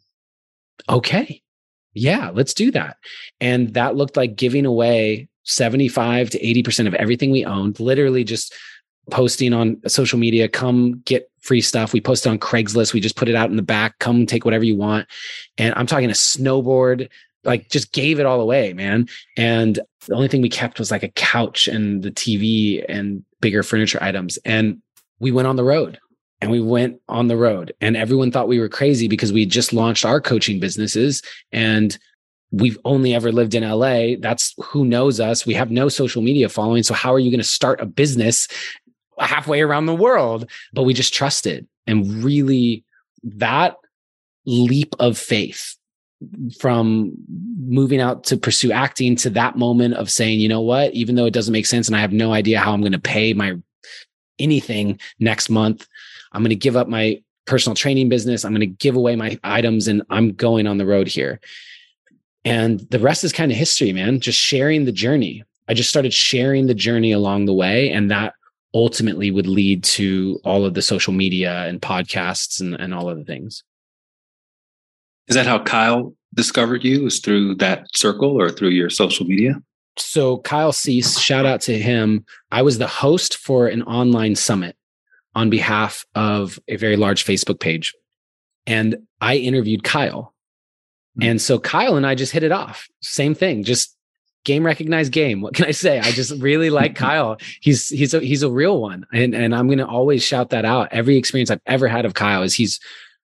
Okay, yeah, let's do that. And that looked like giving away 75 to 80% of everything we owned, literally just posting on social media, come get free stuff. We posted on Craigslist. We just put it out in the back. Come take whatever you want. And I'm talking a snowboard, like just gave it all away, man. And the only thing we kept was like a couch and the TV and bigger furniture items. And we went on the road and we went on the road and everyone thought we were crazy because we just launched our coaching businesses and we've only ever lived in LA. That's who knows us. We have no social media following. So how are you going to start a business halfway around the world? But we just trusted and really that leap of faith from moving out to pursue acting to that moment of saying, you know what, even though it doesn't make sense and I have no idea how I'm going to pay my anything next month, I'm going to give up my personal training business. I'm going to give away my items and I'm going on the road here. And the rest is kind of history, man. Just sharing the journey. I just started sharing the journey along the way. And that ultimately would lead to all of the social media and podcasts and, and all of the things. Is that how Kyle discovered you? Was through that circle or through your social media? So Kyle Cease, shout out to him. I was the host for an online summit on behalf of a very large Facebook page. And I interviewed Kyle. Mm-hmm. And so Kyle and I just hit it off. Same thing, just game recognized game. What can I say? I just really like (laughs) Kyle. He's he's a he's a real one. And and I'm gonna always shout that out. Every experience I've ever had of Kyle is he's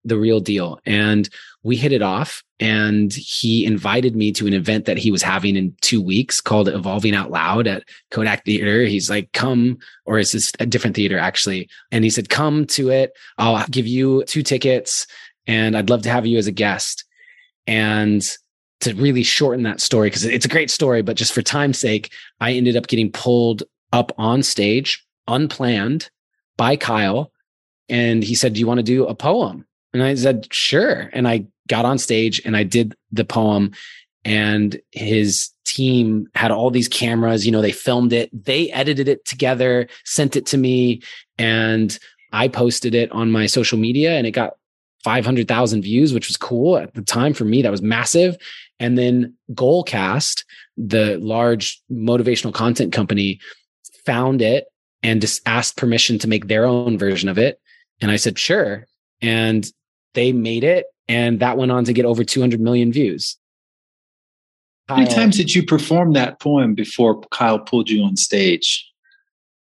the real deal. And we hit it off and he invited me to an event that he was having in two weeks called Evolving Out Loud at Kodak Theater. He's like, come, or is this a different theater actually? And he said, come to it. I'll give you two tickets and I'd love to have you as a guest. And to really shorten that story, because it's a great story, but just for time's sake, I ended up getting pulled up on stage unplanned by Kyle. And he said, Do you want to do a poem? And I said, Sure. And I got on stage and I did the poem. And his team had all these cameras, you know, they filmed it, they edited it together, sent it to me, and I posted it on my social media and it got 500,000 views, which was cool at the time for me. That was massive. And then Goalcast, the large motivational content company, found it and just asked permission to make their own version of it. And I said, sure. And they made it. And that went on to get over 200 million views. How many times did you perform that poem before Kyle pulled you on stage?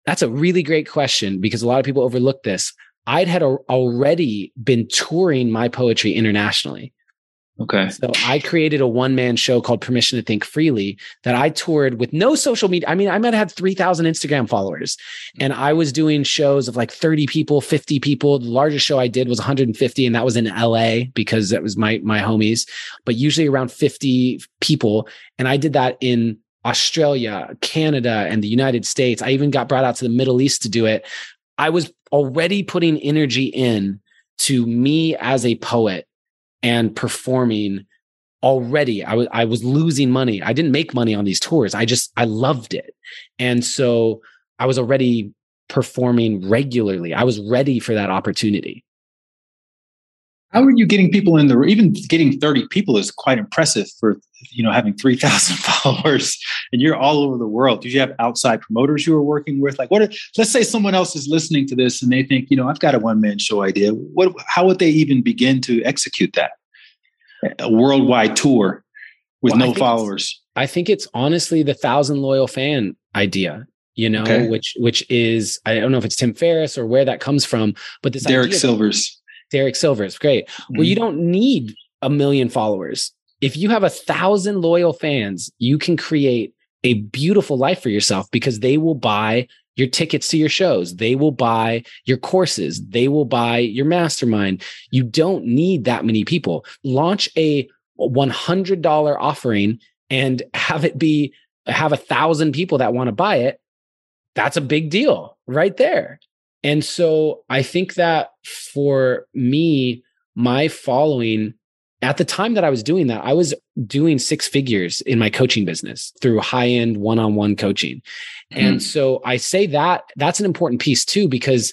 That's a really great question because a lot of people overlook this. I'd had already been touring my poetry internationally. Okay. So I created a one man show called Permission to Think Freely that I toured with no social media. I mean, I might have had 3,000 Instagram followers mm. and I was doing shows of like 30 people, 50 people. The largest show I did was 150 and that was in LA because that was my, my homies, but usually around 50 people. And I did that in Australia, Canada, and the United States. I even got brought out to the Middle East to do it. I was already putting energy in to me as a poet and performing already I was I was losing money. I didn't make money on these tours. I just I loved it. And so I was already performing regularly. I was ready for that opportunity. How are you getting people in the even getting 30 people is quite impressive for you know having 3000 (laughs) followers and you're all over the world. Did you have outside promoters you were working with? Like what let's say someone else is listening to this and they think, you know, I've got a one man show idea. What how would they even begin to execute that? A worldwide tour with well, no I followers. I think it's honestly the thousand loyal fan idea you know, okay. which which is I don't know if it's Tim Ferriss or where that comes from, but this Derek Sivers. Derek Sivers, great. Mm-hmm. Well, you mm-hmm. don't need a million followers. If you have a thousand loyal fans, you can create a beautiful life for yourself because they will buy your tickets to your shows. They will buy your courses. They will buy your mastermind. You don't need that many people. Launch a $100 offering and have it be, have a thousand people that want to buy it. That's a big deal right there. And so I think that for me, my following at the time that I was doing that, I was doing six figures in my coaching business through high end one on one coaching. Mm-hmm. And so I say that that's an important piece too, because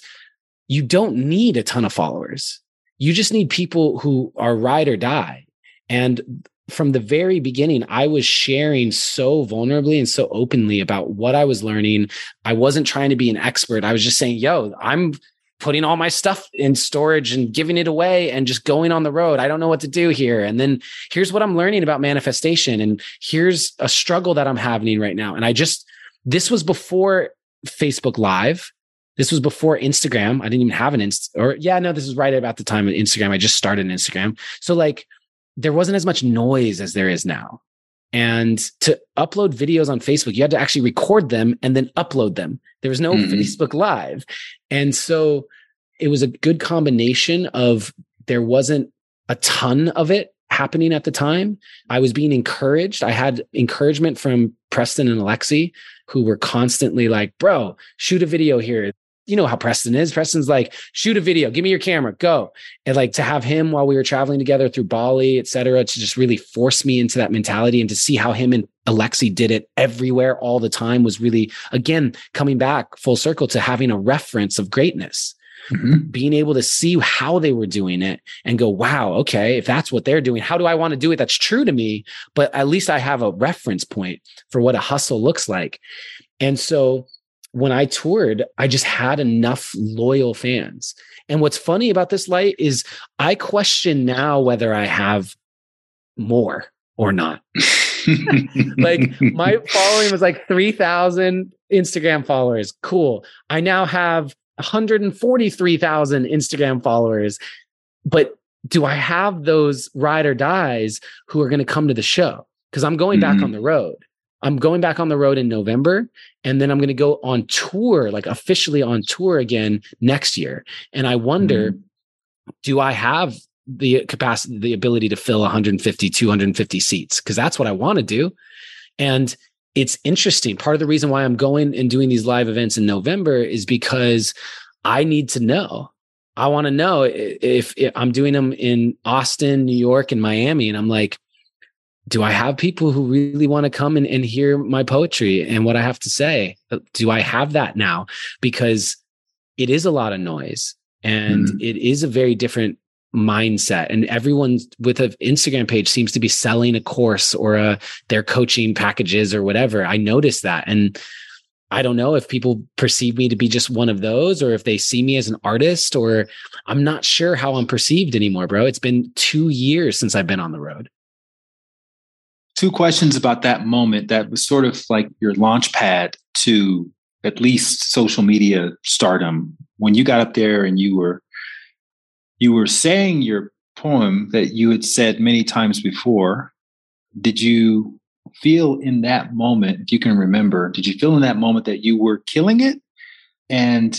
you don't need a ton of followers. You just need people who are ride or die. And from the very beginning, I was sharing so vulnerably and so openly about what I was learning. I wasn't trying to be an expert. I was just saying, yo, I'm putting all my stuff in storage and giving it away and just going on the road. I don't know what to do here. And then here's what I'm learning about manifestation. And here's a struggle that I'm having right now. And I just, this was before Facebook Live. This was before Instagram. I didn't even have an Inst or yeah, no, this is right about the time of Instagram. I just started Instagram. So like there wasn't as much noise as there is now. And to upload videos on Facebook, you had to actually record them and then upload them. There was no mm-hmm. Facebook Live. And so it was a good combination of there wasn't a ton of it happening at the time. I was being encouraged. I had encouragement from Preston and Alexi, who were constantly like, bro, shoot a video here you know how Preston is. Preston's like, shoot a video, give me your camera, go. And like to have him while we were traveling together through Bali, et cetera, to just really force me into that mentality and to see how him and Alexi did it everywhere all the time was really, again, coming back full circle to having a reference of greatness. Mm-hmm. Being able to see how they were doing it and go, wow, okay, if that's what they're doing, how do I want to do it? That's true to me, but at least I have a reference point for what a hustle looks like. And so when I toured, I just had enough loyal fans. And what's funny about this light is I question now whether I have more or not. (laughs) like my (laughs) following was like 3,000 Instagram followers. Cool. I now have 143,000 Instagram followers. But do I have those ride or dies who are going to come to the show? Because I'm going mm-hmm. back on the road. I'm going back on the road in November and then I'm going to go on tour, like officially on tour again next year. And I wonder, mm-hmm. do I have the capacity, the ability to fill 150, 250 seats? Because that's what I want to do. And it's interesting. Part of the reason why I'm going and doing these live events in November is because I need to know. I want to know if, if, I'm doing them in Austin, New York, and Miami. And I'm like, do I have people who really want to come and, and hear my poetry and what I have to say? Uh, do I have that now? Because it is a lot of noise and mm-hmm. it is a very different mindset and everyone with an instagram page seems to be selling a course or a their coaching packages or whatever i noticed that and i don't know if people perceive me to be just one of those or if they see me as an artist or i'm not sure how i'm perceived anymore bro it's been two years since i've been on the road two questions about that moment that was sort of like your launch pad to at least social media stardom when you got up there and you were you were saying your poem that you had said many times before. Did you feel in that moment, if you can remember, did you feel in that moment that you were killing it? And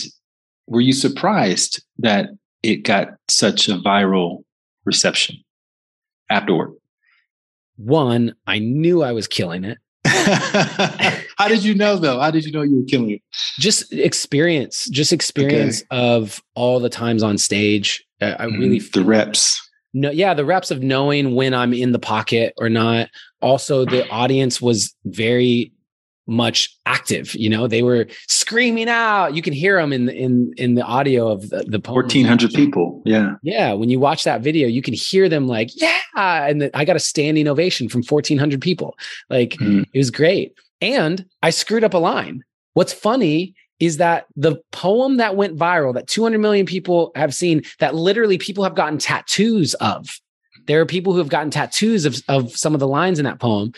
were you surprised that it got such a viral reception afterward? One, I knew I was killing it. (laughs) How did you know though? How did you know you were killing it? Just experience, just experience okay. of all the times on stage I really mm, the reps. No, yeah, the reps of knowing when I'm in the pocket or not. Also, the audience was very much active. You know, they were screaming out. You can hear them in the, in in the audio of the, the fourteen hundred people. Yeah, yeah. When you watch that video, you can hear them like, yeah, and the, I got a standing ovation from fourteen hundred people. Like mm. it was great. And I screwed up a line. What's funny is that the poem that went viral that 200 million people have seen that literally people have gotten tattoos of there are people who have gotten tattoos of, of some of the lines in that poem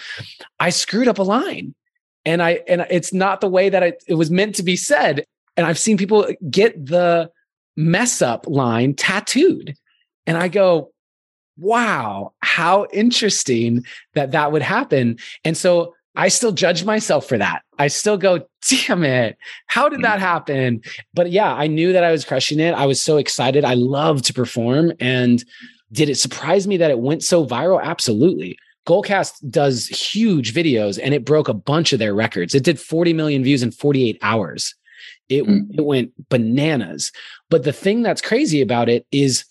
i screwed up a line and i and it's not the way that it, it was meant to be said and i've seen people get the mess up line tattooed and i go wow how interesting that that would happen and so I still judge myself for that. I still go, damn it. How did that mm. happen? But yeah, I knew that I was crushing it. I was so excited. I love to perform. And did it surprise me that it went so viral? Absolutely. Goalcast does huge videos and it broke a bunch of their records. It did 40 million views in 48 hours. It, mm. it went bananas. But the thing that's crazy about it is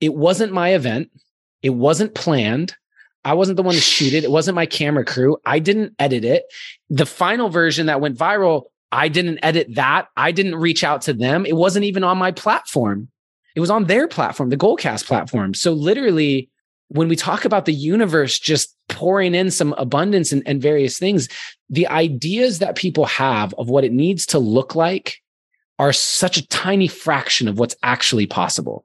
it wasn't my event. It wasn't planned. I wasn't the one to shoot it. It wasn't my camera crew. I didn't edit it. The final version that went viral, I didn't edit that. I didn't reach out to them. It wasn't even on my platform. It was on their platform, the Goalcast platform. So literally, when we talk about the universe just pouring in some abundance and, and various things, the ideas that people have of what it needs to look like are such a tiny fraction of what's actually possible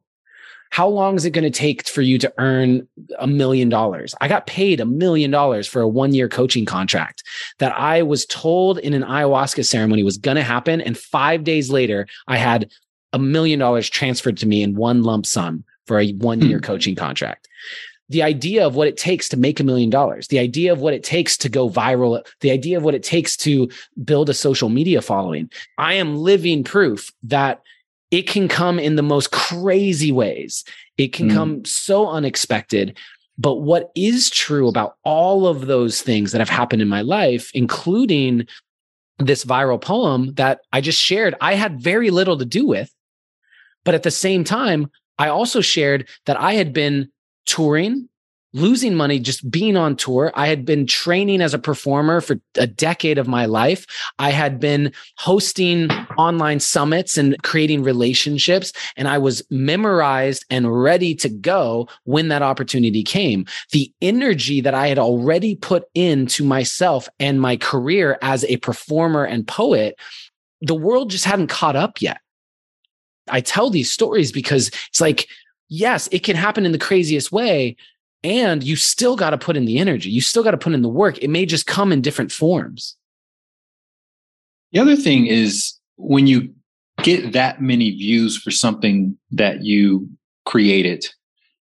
how long is it going to take for you to earn a million dollars? I got paid a million dollars for a one year coaching contract that I was told in an ayahuasca ceremony was going to happen. And five days later, I had a million dollars transferred to me in one lump sum for a one year hmm. coaching contract. The idea of what it takes to make a million dollars, the idea of what it takes to go viral, the idea of what it takes to build a social media following. I am living proof that it can come in the most crazy ways. It can mm. come so unexpected. But what is true about all of those things that have happened in my life, including this viral poem that I just shared, I had very little to do with. But at the same time, I also shared that I had been touring losing money just being on tour. I had been training as a performer for a decade of my life. I had been hosting online summits and creating relationships, and I was memorized and ready to go when that opportunity came. The energy that I had already put into myself and my career as a performer and poet, the world just hadn't caught up yet. I tell these stories because it's like, yes, it can happen in the craziest way, And you still got to put in the energy. You still got to put in the work. It may just come in different forms. The other thing is when you get that many views for something that you created,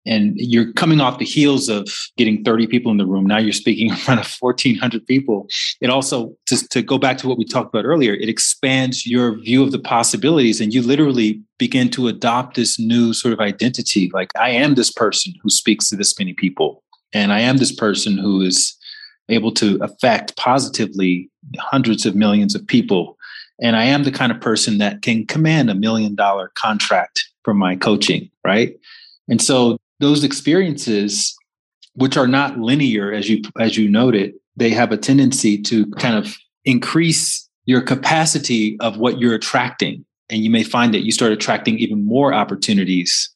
and you're coming off the heels of getting 30 people in the room. Now you're speaking (laughs) in front of 1400 people. It also just to go back to what we talked about earlier it expands your view of the possibilities and you literally begin to adopt this new sort of identity. Like i am this person who speaks to this many people and i am this person who is able to affect positively hundreds of millions of people. And i am the kind of person that can command a million dollar contract for my coaching right? And so those experiences which are not linear as you as you noted they have a tendency to kind of increase your capacity of what you're attracting. And you may find that you start attracting even more opportunities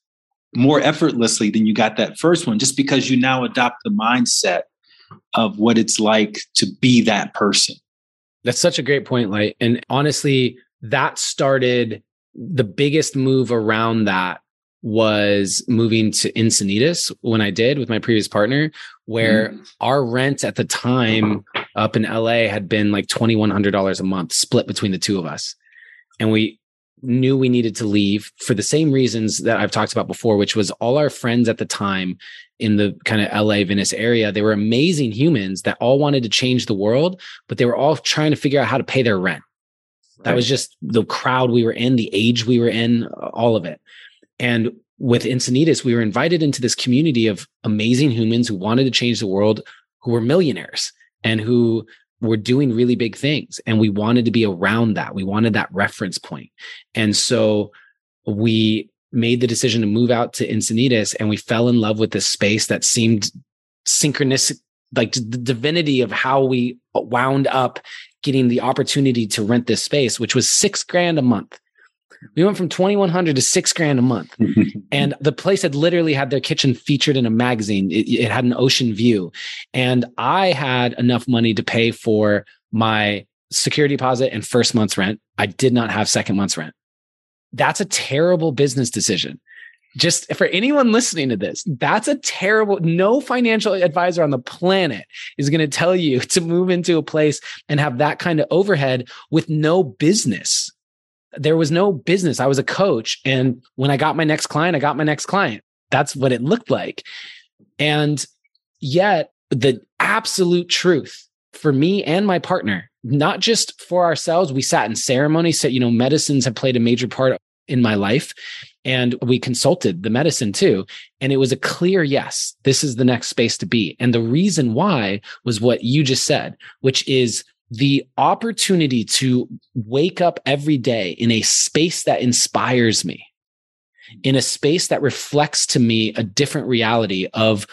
more effortlessly than you got that first one just because you now adopt the mindset of what it's like to be that person. That's such a great point light. And honestly that started the biggest move around that was moving to Encinitas when I did with my previous partner, where mm. our rent at the time up in LA had been like $2,100 a month split between the two of us. And we knew we needed to leave for the same reasons that I've talked about before, which was all our friends at the time in the kind of LA, Venice area. They were amazing humans that all wanted to change the world, but they were all trying to figure out how to pay their rent. That was just the crowd we were in, the age we were in, all of it. And with Encinitas, we were invited into this community of amazing humans who wanted to change the world, who were millionaires and who were doing really big things. And we wanted to be around that. We wanted that reference point. And so we made the decision to move out to Encinitas and we fell in love with this space that seemed synchronous, like the divinity of how we wound up getting the opportunity to rent this space, which was six grand a month. We went from 2100 to six grand a month. (laughs) and the place had literally had their kitchen featured in a magazine. It, it had an ocean view. And I had enough money to pay for my security deposit and first month's rent. I did not have second month's rent. That's a terrible business decision. Just for anyone listening to this, that's a terrible, no financial advisor on the planet is going to tell you (laughs) to move into a place and have that kind of overhead with no business there was no business. I was a coach. And when I got my next client, I got my next client. That's what it looked like. And yet, the absolute truth for me and my partner, not just for ourselves, we sat in ceremony. So, you know, medicines have played a major part in my life. And we consulted the medicine too. And it was a clear yes, this is the next space to be. And the reason why was what you just said, which is the opportunity to wake up every day in a space that inspires me, in a space that reflects to me a different reality of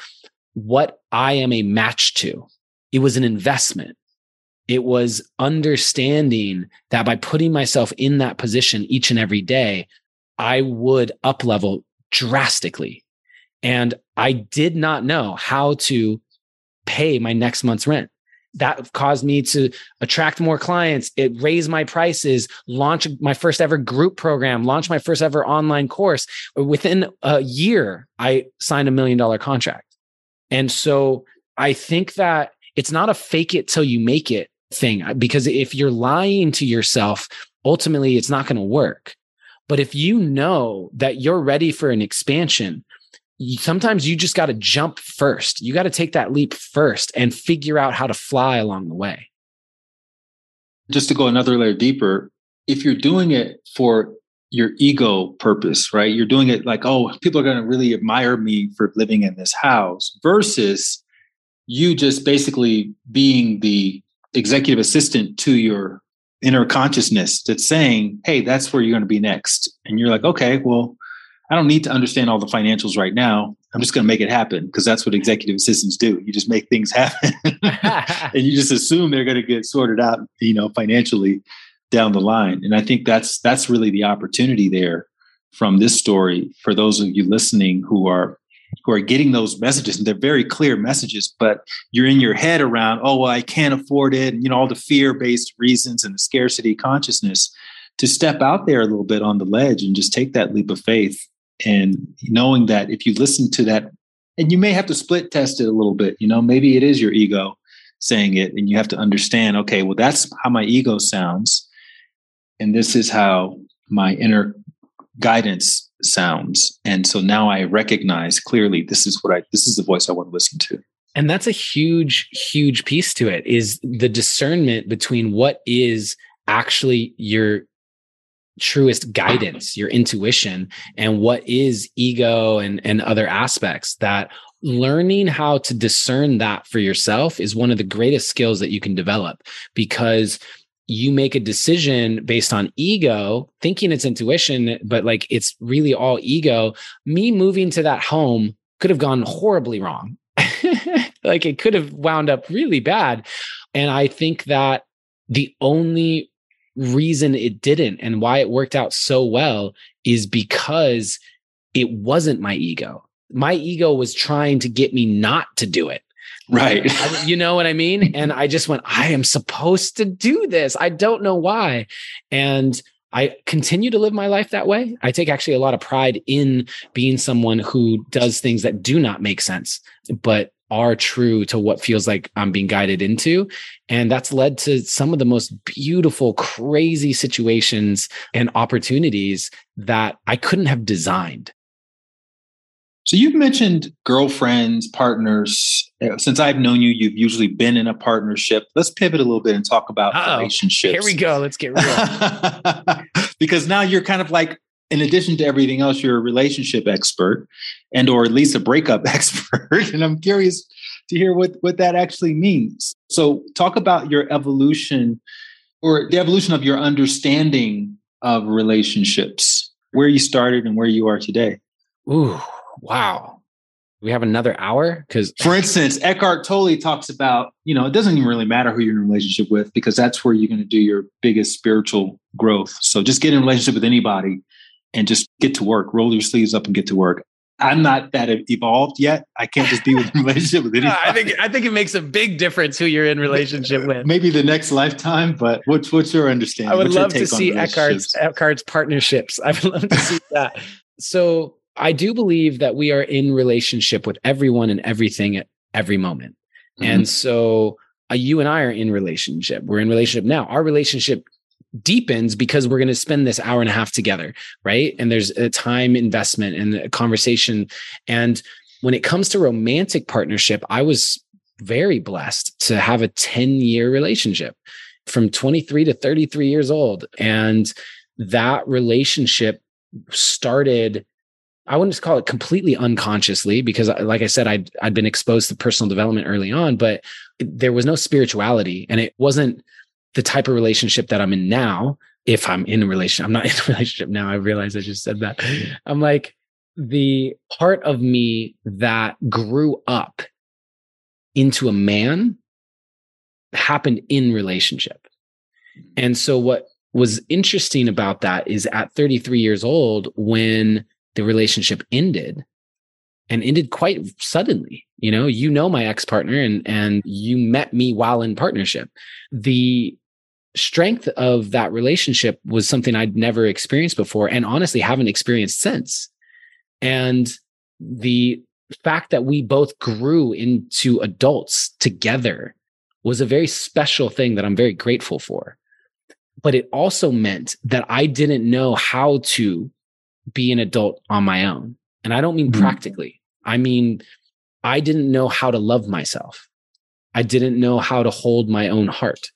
what I am a match to. It was an investment. It was understanding that by putting myself in that position each and every day, I would up level drastically. And I did not know how to pay my next month's rent that caused me to attract more clients. It raised my prices launch my first ever group program launch my first ever online course. Within a year i signed a million dollar contract. And so i think that it's not a fake it till you make it thing uh, because if you're lying to yourself ultimately it's not going to work. But if you know that you're ready for an expansion sometimes you just got to jump first. You got to take that leap first and figure out how to fly along the way. Just to go another layer deeper, if you're doing it for your ego purpose, right? You're doing it like, oh, people are going to really admire me for living in this house versus you just basically being the executive assistant to your inner consciousness that's saying, hey, that's where you're going to be next. And you're like, okay, well, I don't need to understand all the financials right now. I'm just going to make it happen because that's what executive assistants do. You just make things (laughs) happen (laughs) and you just assume they're going to get sorted out, you know, financially down the line. And I think that's that's really the opportunity there from this story for those of you listening who are who are getting those messages and they're very clear messages but you're in your head around oh well i can't afford it and you know all the fear-based reasons and the scarcity consciousness to step out there a little bit on the ledge and just take that leap of faith and knowing that if you listen to that and you may have to split test it a little bit. You know, maybe it is your ego saying it, and you have to understand, okay, well, that's how my ego sounds. And this is how my inner guidance sounds. And so now I recognize clearly this is what I this is the voice I want to listen to. And that's a huge, huge piece to it is the discernment between what is actually your truest guidance, your intuition, and what is ego and, and other aspects that learning how to discern that for yourself is one of the greatest skills that you can develop because you make a decision based on ego, thinking it's intuition, but like it's really all ego. Me moving to that home could have gone horribly wrong. (laughs) like it could have wound up really bad. And I think that the only reason it didn't and why it worked out so well is because it wasn't my ego. My ego was trying to get me not to do it. Right. you know what I mean? (laughs) And I just went, I am supposed to do this. I don't know why. And I continue to live my life that way. I take actually a lot of pride in being someone who does things that do not make sense, but are true to what feels like I'm being guided into. And that's led to some of the most beautiful, crazy situations and opportunities that I couldn't have designed. So you've mentioned girlfriends, partners. Uh, since I've known you, you've usually been in a partnership. Let's pivot a little bit and talk about Uh-oh. relationships. Here we go. Let's get real. (laughs) because now you're kind of like in addition to everything else, you're a relationship expert and or at least a breakup (laughs) expert. and I'm curious to hear what, what that actually means. So talk about your evolution or the evolution of your understanding of relationships, where you started and where you are today. Ooh, wow. We have another hour because, for instance, Eckhart Tolle talks about you know it doesn't even really matter who you're in a relationship with because that's where you're going to do your biggest spiritual growth. So just get in a relationship with anybody and just get to work, roll your sleeves up and get to work. I'm not that evolved yet. I can't just be in (laughs) relationship with anybody. I think I think it makes a big difference who you're in relationship with. Maybe the next lifetime, but what's what's your understanding? I would what's love to see Eckhart's Eckhart's partnerships. I would love to see (laughs) that. So I do believe that we are in relationship with everyone and everything at every moment. Mm-hmm. And so uh, you and I are in relationship. We're in relationship now. Our relationship deepens because we're going to spend this hour and a half together, right? And there's a time investment and a conversation. And when it comes to romantic partnership, I was very blessed to have a 10 year relationship from 23 to 33 years old. And that relationship started I wouldn't call it completely unconsciously because, uh, like I said, I'd, I'd been exposed to personal development early on, but there was no spirituality and it wasn't the type of relationship that I'm in now, if I'm in a relationship, I'm not (laughs) in a relationship now. I realize I just said that. I'm like, the part of me that grew up into a man happened in relationship. And so what was interesting about that is at 33 years old, when the relationship ended and ended quite suddenly, you know, you know, my ex partner and, and you met me while in partnership. The strength of that relationship was something I'd never experienced before and honestly haven't experienced since. And the fact that we both grew into adults together was a very special thing that I'm very grateful for. But it also meant that I didn't know how to be an adult on my own. And I don't mean mm-hmm. practically, I mean, I didn't know how to love myself. I didn't know how to hold my own heart.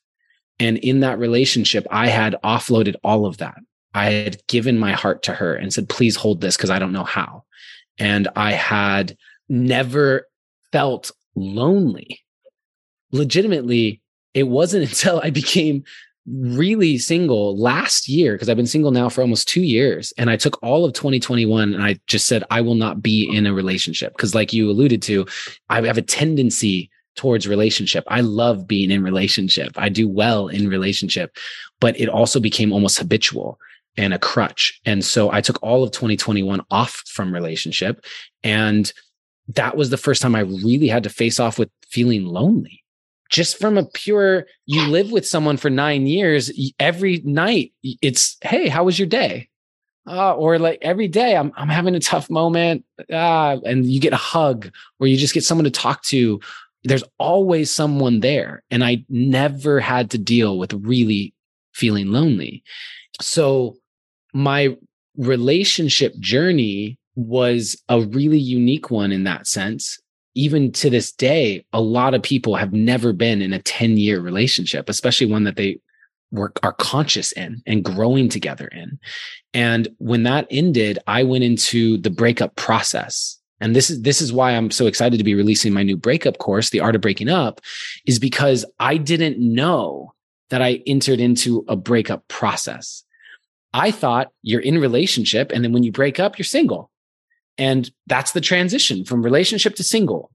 And in that relationship, I had offloaded all of that. I had given my heart to her and said, please hold this because I don't know how. And I had never felt lonely. Legitimately, it wasn't (laughs) until I became really single last year because I've been single now for almost two years. And I took all of 2021 and I just said, I will not be in a relationship. Because, like you alluded to, I have a tendency towards relationship. I love being in relationship. I do well in relationship, but it also became almost habitual and a crutch. And so I took all of 2021 off from relationship. And that was the first time I really had to face off with feeling lonely. Just from a pure, you live with someone for nine years, every night it's, hey, how was your day? Uh, or like every day I'm, I'm having a tough moment uh, and you get a hug or you just get someone to talk to there's always someone there and i never had to deal with really feeling lonely so my relationship journey was a really unique one in that sense even to this day a lot of people have never been in a 10 year relationship especially one that they were are conscious in and growing together in. And when that ended, I went into the breakup process. And this is this is why I'm so excited to be releasing my new breakup course, The Art of Breaking Up, is because I didn't know that I entered into a breakup process. I thought you're in relationship and then when you break up, you're single. And that's the transition from relationship to single.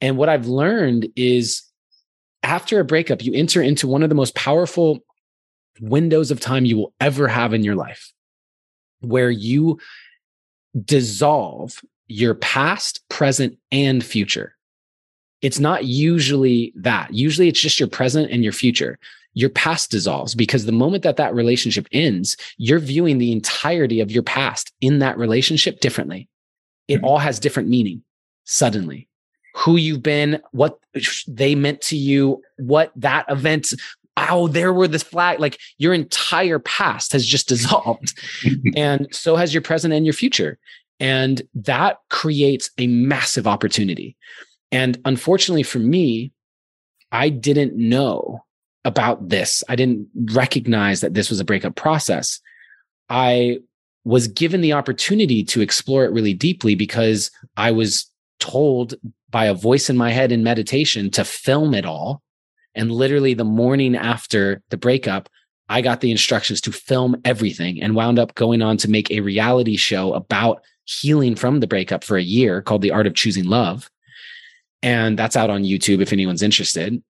And what I've learned is after a breakup, you enter into one of the most powerful windows of time you will ever have in your life where you dissolve your past, present, and future. It's not usually that. Usually it's just your present and your future. Your past dissolves because the moment that that relationship ends, you're viewing the entirety of your past in that relationship differently. It mm-hmm. all has different meaning suddenly. Who you've been, what they meant to you, what that event oh, there were this flag. Like your entire past has just (laughs) dissolved. (laughs) and so has your present and your future. And that creates a massive opportunity. And unfortunately for me, I didn't know about this. I didn't recognize that this was a breakup process. I was given the opportunity to explore it really deeply because I was told by a voice in my head in meditation to film it all and literally the morning after the breakup, I got the instructions to film everything and wound up going on to make a reality show about healing from the breakup for a year called The Art of Choosing Love. And that's out on YouTube if anyone's interested.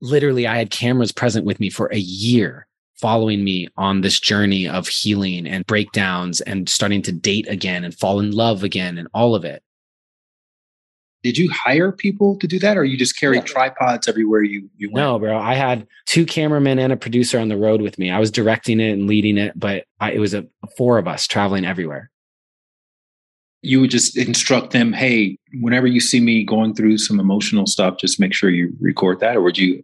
Literally, I had cameras present with me for a year following me on this journey of healing and breakdowns and starting to date again and fall in love again and all of it did you hire people to do that or you just carried yeah. tripods everywhere you, you went? No, bro. I had two cameramen and a producer on the road with me. I was directing it and leading it, but I, it was a four of us traveling everywhere. You would just instruct them, hey, whenever you see me going through some emotional stuff, just make sure you record that, or would you?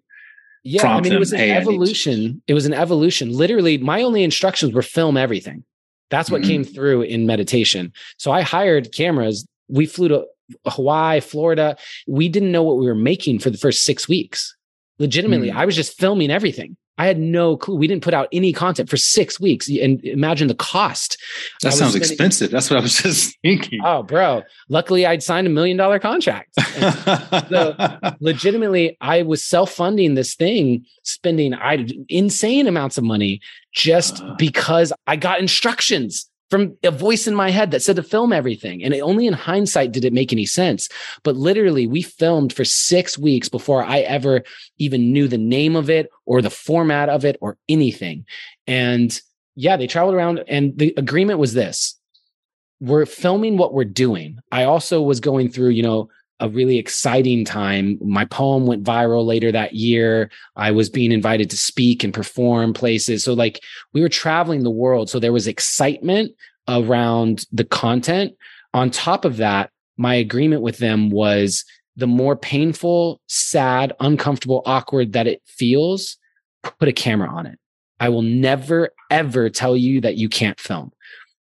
Yeah, I mean, it was an hey, evolution. It was an evolution. Literally, my only instructions were film everything. That's what mm-hmm. came through in meditation. So I hired cameras. We flew to Hawaii, Florida. We didn't know what we were making for the first six weeks. Legitimately, mm. I was just filming everything. I had no clue. We didn't put out any content for six weeks. And imagine the cost. That sounds spending, expensive. That's what I was (laughs) just thinking. Oh, bro. Luckily, I'd signed a million dollar contract. (laughs) so, legitimately, I was self funding this thing, spending I, insane amounts of money just uh, because I got instructions from a voice in my head that said to film everything. And only in hindsight did it make any sense. But literally, we filmed for six weeks before I ever even knew the name of it or the format of it or anything. And yeah, they traveled around, and the agreement was this we're filming what we're doing. I also was going through, you know, a really exciting time. My poem went viral later that year. I was being invited to speak and perform places. So, like, we were traveling the world. So, there was excitement around the content. On top of that, my agreement with them was the more painful, sad, uncomfortable, awkward that it feels, put a camera on it. I will never, ever tell you that you can't film.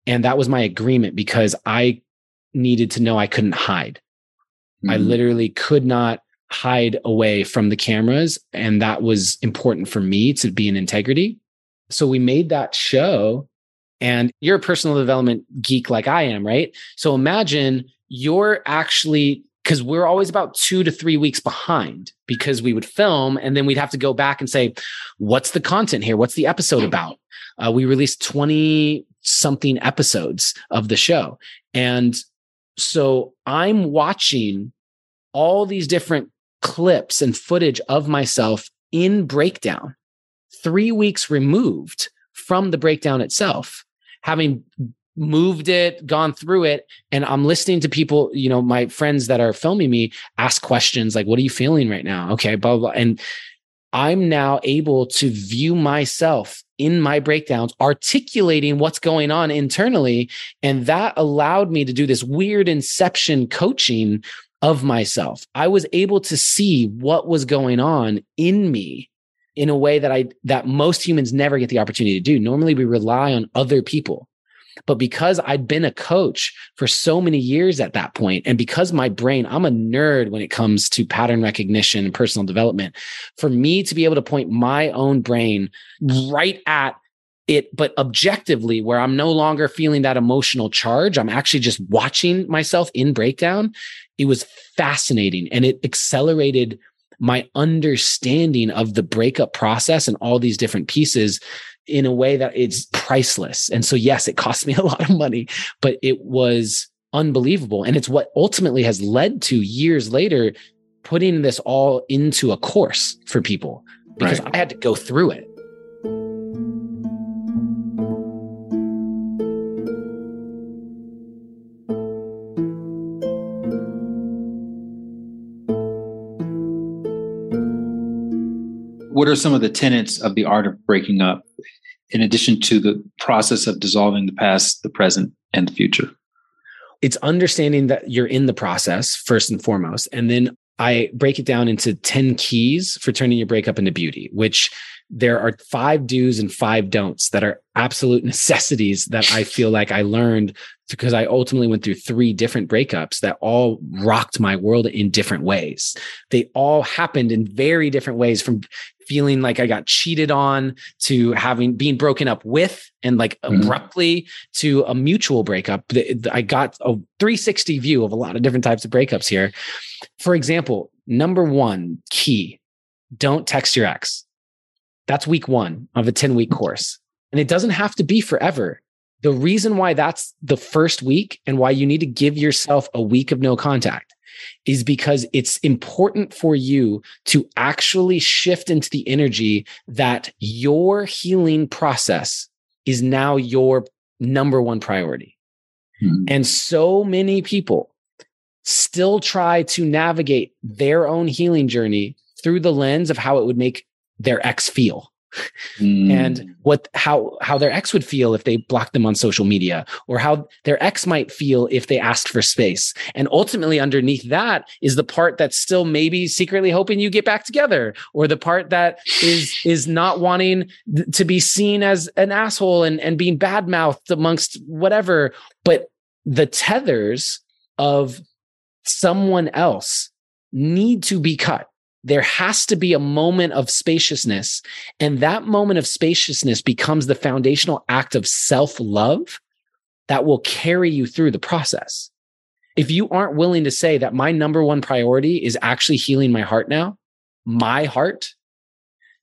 And that was my agreement because I needed to know I couldn't hide. Mm-hmm. I literally could not hide away from the cameras. And that was important for me to be in integrity. So we made that show. And you're a personal development geek like I am, right? So imagine you're actually because we're always about two to three weeks behind because we would film and then we'd have to go back and say, what's the content here? What's the episode about? Uh, we released 20 something episodes of the show. And so I'm watching all these different clips and footage of myself in breakdown, three weeks removed from the breakdown itself, having moved it, gone through it. And I'm listening to people, you know, my friends that are filming me ask questions like, what are you feeling right now? Okay, blah, blah. And I'm now able to view myself in my breakdowns, articulating what's going on internally. And that allowed me to do this weird inception coaching of myself. I was able to see what was going on in me in a way that I that most humans never get the opportunity to do. Normally we rely on other people. But because I'd been a coach for so many years at that point, and because my brain, I'm a nerd when it comes to pattern recognition and personal development, for me to be able to point my own brain right at it, but objectively, where I'm no longer feeling that emotional charge, I'm actually just watching myself in breakdown. It was fascinating and it accelerated my understanding of the breakup process and all these different pieces in a way that it's priceless. And so, yes, it cost me (laughs) a lot of money, but it was unbelievable. And it's what ultimately has led to years later putting this all into a course for people because right. I had to go through it. what are some of the tenets of the art of breaking up in addition to the process of dissolving the past, the present, and the future? It's understanding that you're in the process first and foremost. And then I break it down into 10 keys for turning your breakup into beauty, which there are five do's and five don'ts that are absolute (laughs) necessities that I feel like I learned because I ultimately went through three different breakups that all rocked my world in different ways. They all happened in very different ways from feeling like I got cheated on to having being broken up with and like mm-hmm. abruptly to a mutual breakup. I got a 360 view of a lot of different types of breakups here. For example, number one key don't text your ex. That's week one of a 10 week course. And it doesn't have to be forever. The reason why that's the first week and why you need to give yourself a week of no contact is because it's important for you to actually shift into the energy that your healing process is now your number one priority. Mm-hmm. And so many people still try to navigate their own healing journey through the lens of how it would make their ex feel mm. and what how how their ex would feel if they blocked them on social media or how their ex might feel if they asked for space. And ultimately underneath that is the part that's still maybe secretly hoping you get back together or the part that is is not wanting to be seen as an asshole and and being bad mouthed amongst whatever. But the tethers of someone else need to be cut there has to be a moment of spaciousness. And that moment of spaciousness becomes the foundational act of self love that will carry you through the process. If you aren't willing to say that my number one priority is actually healing my heart now, my heart,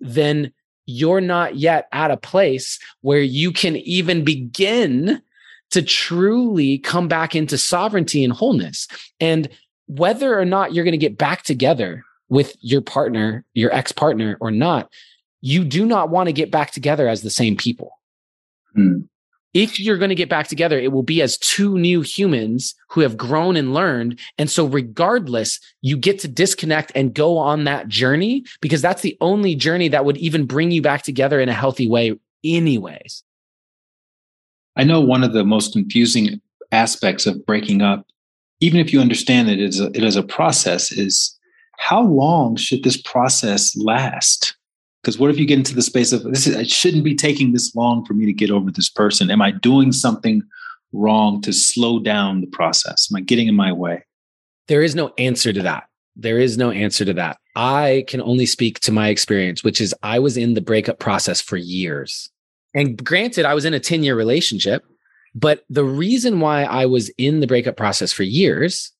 then you're not yet at a place where you can even begin to truly come back into sovereignty and wholeness. And whether or not you're going to get back together with your partner, your ex partner or not, you do not want to get back together as the same people. Hmm. If you're going to get back together, it will be as two new humans who have grown and learned. And so, regardless, you get to disconnect and go on that journey because that's the only journey that would even bring you back together in a healthy way, anyways. I know one of the most confusing aspects of breaking up, even if you understand that it is a, it is a process, is how long should this process last? Because what if you get into the space of this? Is, it shouldn't be taking this long for me to get over this person. Am I doing something wrong to slow down the process? Am I getting in my way? There is no answer to that. There is no answer to that. I can only speak to my experience, which is I was in the breakup process for years. And granted, I was in a 10 year relationship, but the reason why I was in the breakup process for years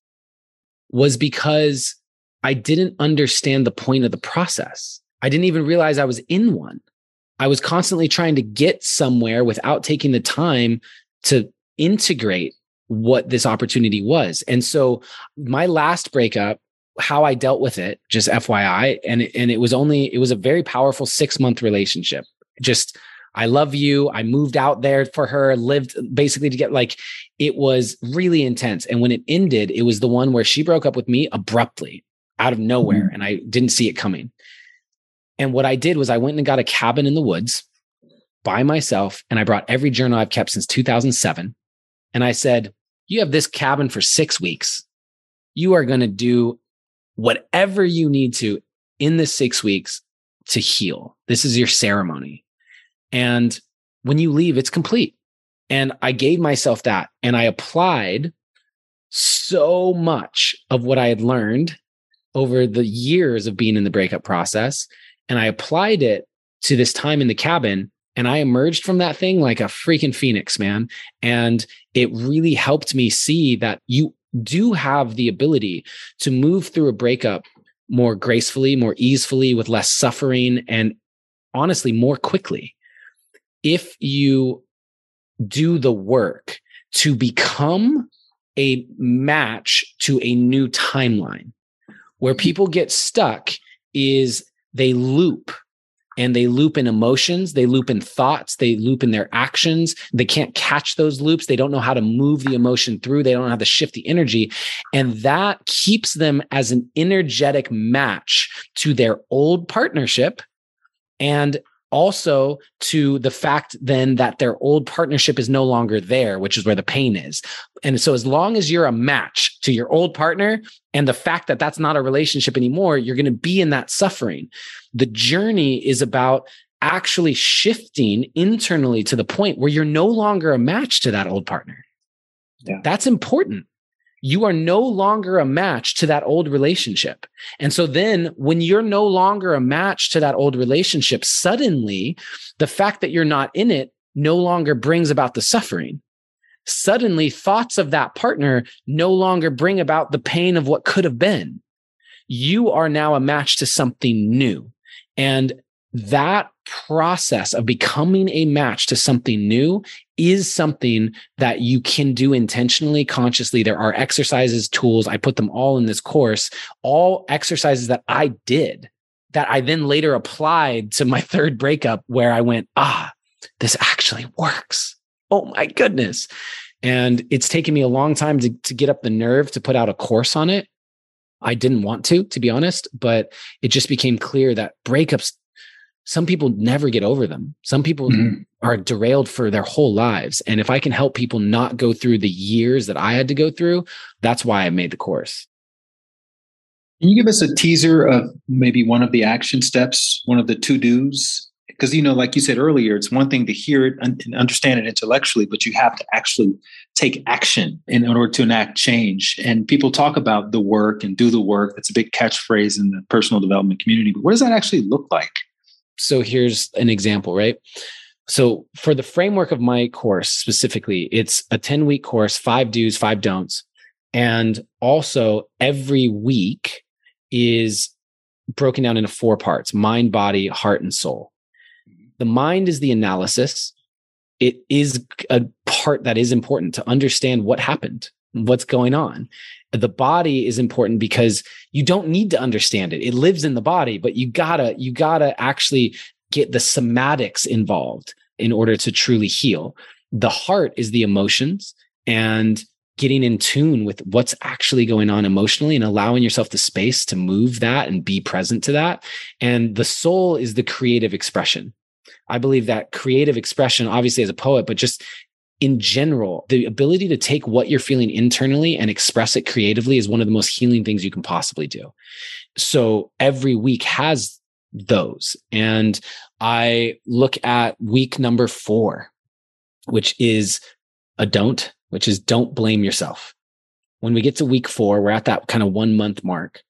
was because I didn't understand the point of the process. I didn't even realize I was in one. I was constantly trying to get somewhere without taking the time to integrate what this opportunity was. And so my last breakup, how I dealt with it, just FYI, and and it was only it was a very powerful 6-month relationship. Just I love you. I moved out there for her, lived basically to get like it was really intense. And when it ended, it was the one where she broke up with me abruptly out of nowhere mm-hmm. and I didn't see it coming. And what I did was I went and got a cabin in the woods by myself and I brought every journal I've kept since 2007. And I said, You have this cabin for six weeks. You are going to do whatever you need to in this six weeks to heal. This is your ceremony. And when you leave, it's complete. And I gave myself that and I applied so much of what I had learned over the years of being in the breakup process. And I applied it to this time in the cabin. And I emerged from that thing like a freaking phoenix, man. And it really helped me see that you do have the ability to move through a breakup more gracefully, more easily, with less suffering, and honestly, more quickly. If you do the work to become a match to a new timeline. Where people get stuck is they loop and they loop in emotions, they loop in thoughts, they loop in their actions. They can't catch those loops. They don't know how to move the emotion through. They don't know how to shift the energy. And that keeps them as an energetic match to their old partnership. And also to the fact then that their old partnership is no longer there, which is where the pain is. And so, as long as you're a match to your old partner and the fact that that's not a relationship anymore, you're going to be in that suffering. The journey is about actually shifting internally to the point where you're no longer a match to that old partner. Yeah. That's important you are no longer a match to that old relationship. And so then when you're no longer a match to that old relationship, suddenly the fact that you're not in it no longer brings about the suffering. Suddenly thoughts of that partner no longer bring about the pain of what could have been. You are now a match to something new. And that process of becoming a match to something new is something that you can do intentionally, consciously. There are exercises, tools. I put them all in this course, all exercises that I did that I then later applied to my (laughs) third breakup where I went, ah, this actually works. Oh my goodness. And it's taken me a long time to, to get up the nerve to put out a course on it. I didn't want to, to be honest, but it just became clear that breakups some people never get over them. Some people mm-hmm. are derailed for their whole lives. And if I can help people not go through the years that I had to go through, that's why I made the course. Can you give us a teaser of maybe one of the action steps, one of the to dos? Because, you know, like you said earlier, it's one thing to hear it and understand it intellectually, but you have to actually take action in order to enact change. And people talk about the work and do the work. That's a big catchphrase in the personal development community. But what does that actually look like? So here's an example, right? So for the framework of my course specifically, it's a 10 week course, five do's, five don'ts. And also every week is broken down into four parts mind, body, heart, and soul. The mind is the analysis. It is a part that is important to understand what happened, what's going on the body is important because you don't need to understand it. It lives in the body, but you gotta, you gotta actually get the somatics involved in order to truly heal. The heart is the emotions and getting in tune with what's actually going on emotionally and allowing yourself the space to move that and be present to that. And the soul is the creative expression. I believe that creative expression, obviously as a poet, but just in general, the ability to take what you're feeling internally and express it creatively is one of the most healing things you can possibly do. So every week has those. And I look at week number four, which is a don't, which is don't blame yourself. When we get to week four, we're at that kind of one month mark.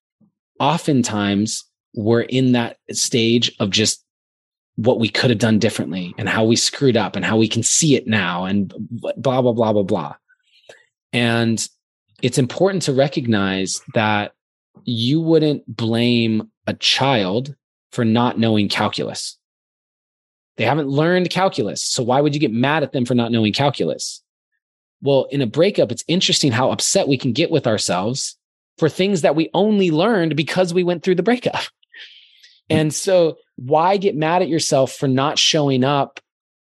Oftentimes, we're in that stage of just what we could have done differently and how we screwed up and how we can see it now and blah, blah, blah, blah, blah. And it's important to recognize that you wouldn't blame a child for not knowing calculus. They haven't learned calculus. So why would you get mad at them for not knowing calculus? Well, in a breakup, it's interesting how upset we can get with ourselves for things that we only learned because we went through the breakup. (laughs) And so, why get mad at yourself for not showing up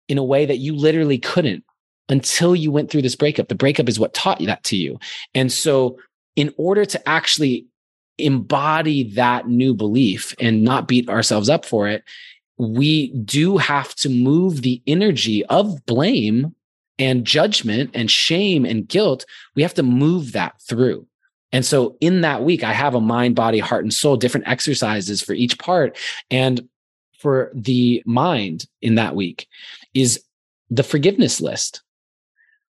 in a way that you literally couldn't until you went through this breakup? The breakup is what taught that to you. And so, in order to actually embody that new belief and not beat ourselves up for it, we do have to move the energy of blame and judgment and shame and guilt. We have to move that through. And so in that week, I have a mind, body, heart, and soul, different exercises for each part. And for the mind in that week is the forgiveness list.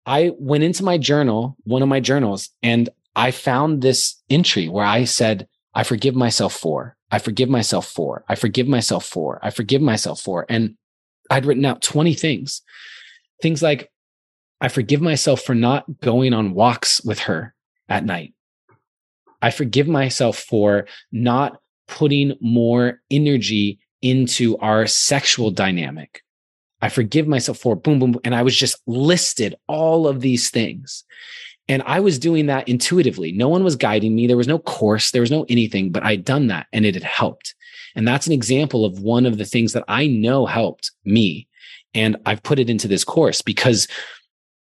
I went into my journal, one of my journals, and I found this entry where I said, I forgive myself for, I forgive myself for, I forgive myself for, I forgive myself for. And I'd written out 20 things. Things like, I forgive myself for not going on walks with her at night. I forgive myself for not putting more energy into our sexual dynamic. I forgive myself for boom, boom, boom. And I was just listed all of these things. And I was doing that intuitively. No one was guiding me. There was no course, there was no anything, but I'd done that and it had helped. And that's an example of one of the things that I know helped me. And I've put it into this course because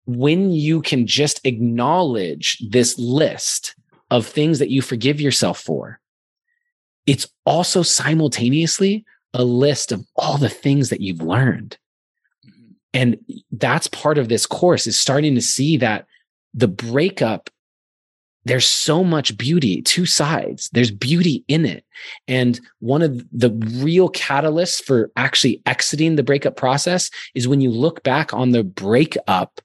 when you can just acknowledge this list of things that you forgive yourself for, it's also simultaneously a list of all the things that you've learned. Mm-hmm. And that's part of this course is starting to see that the breakup, there's so much beauty, two sides. There's beauty in it. And one of the real catalysts for actually exiting the breakup process is when you look back on the breakup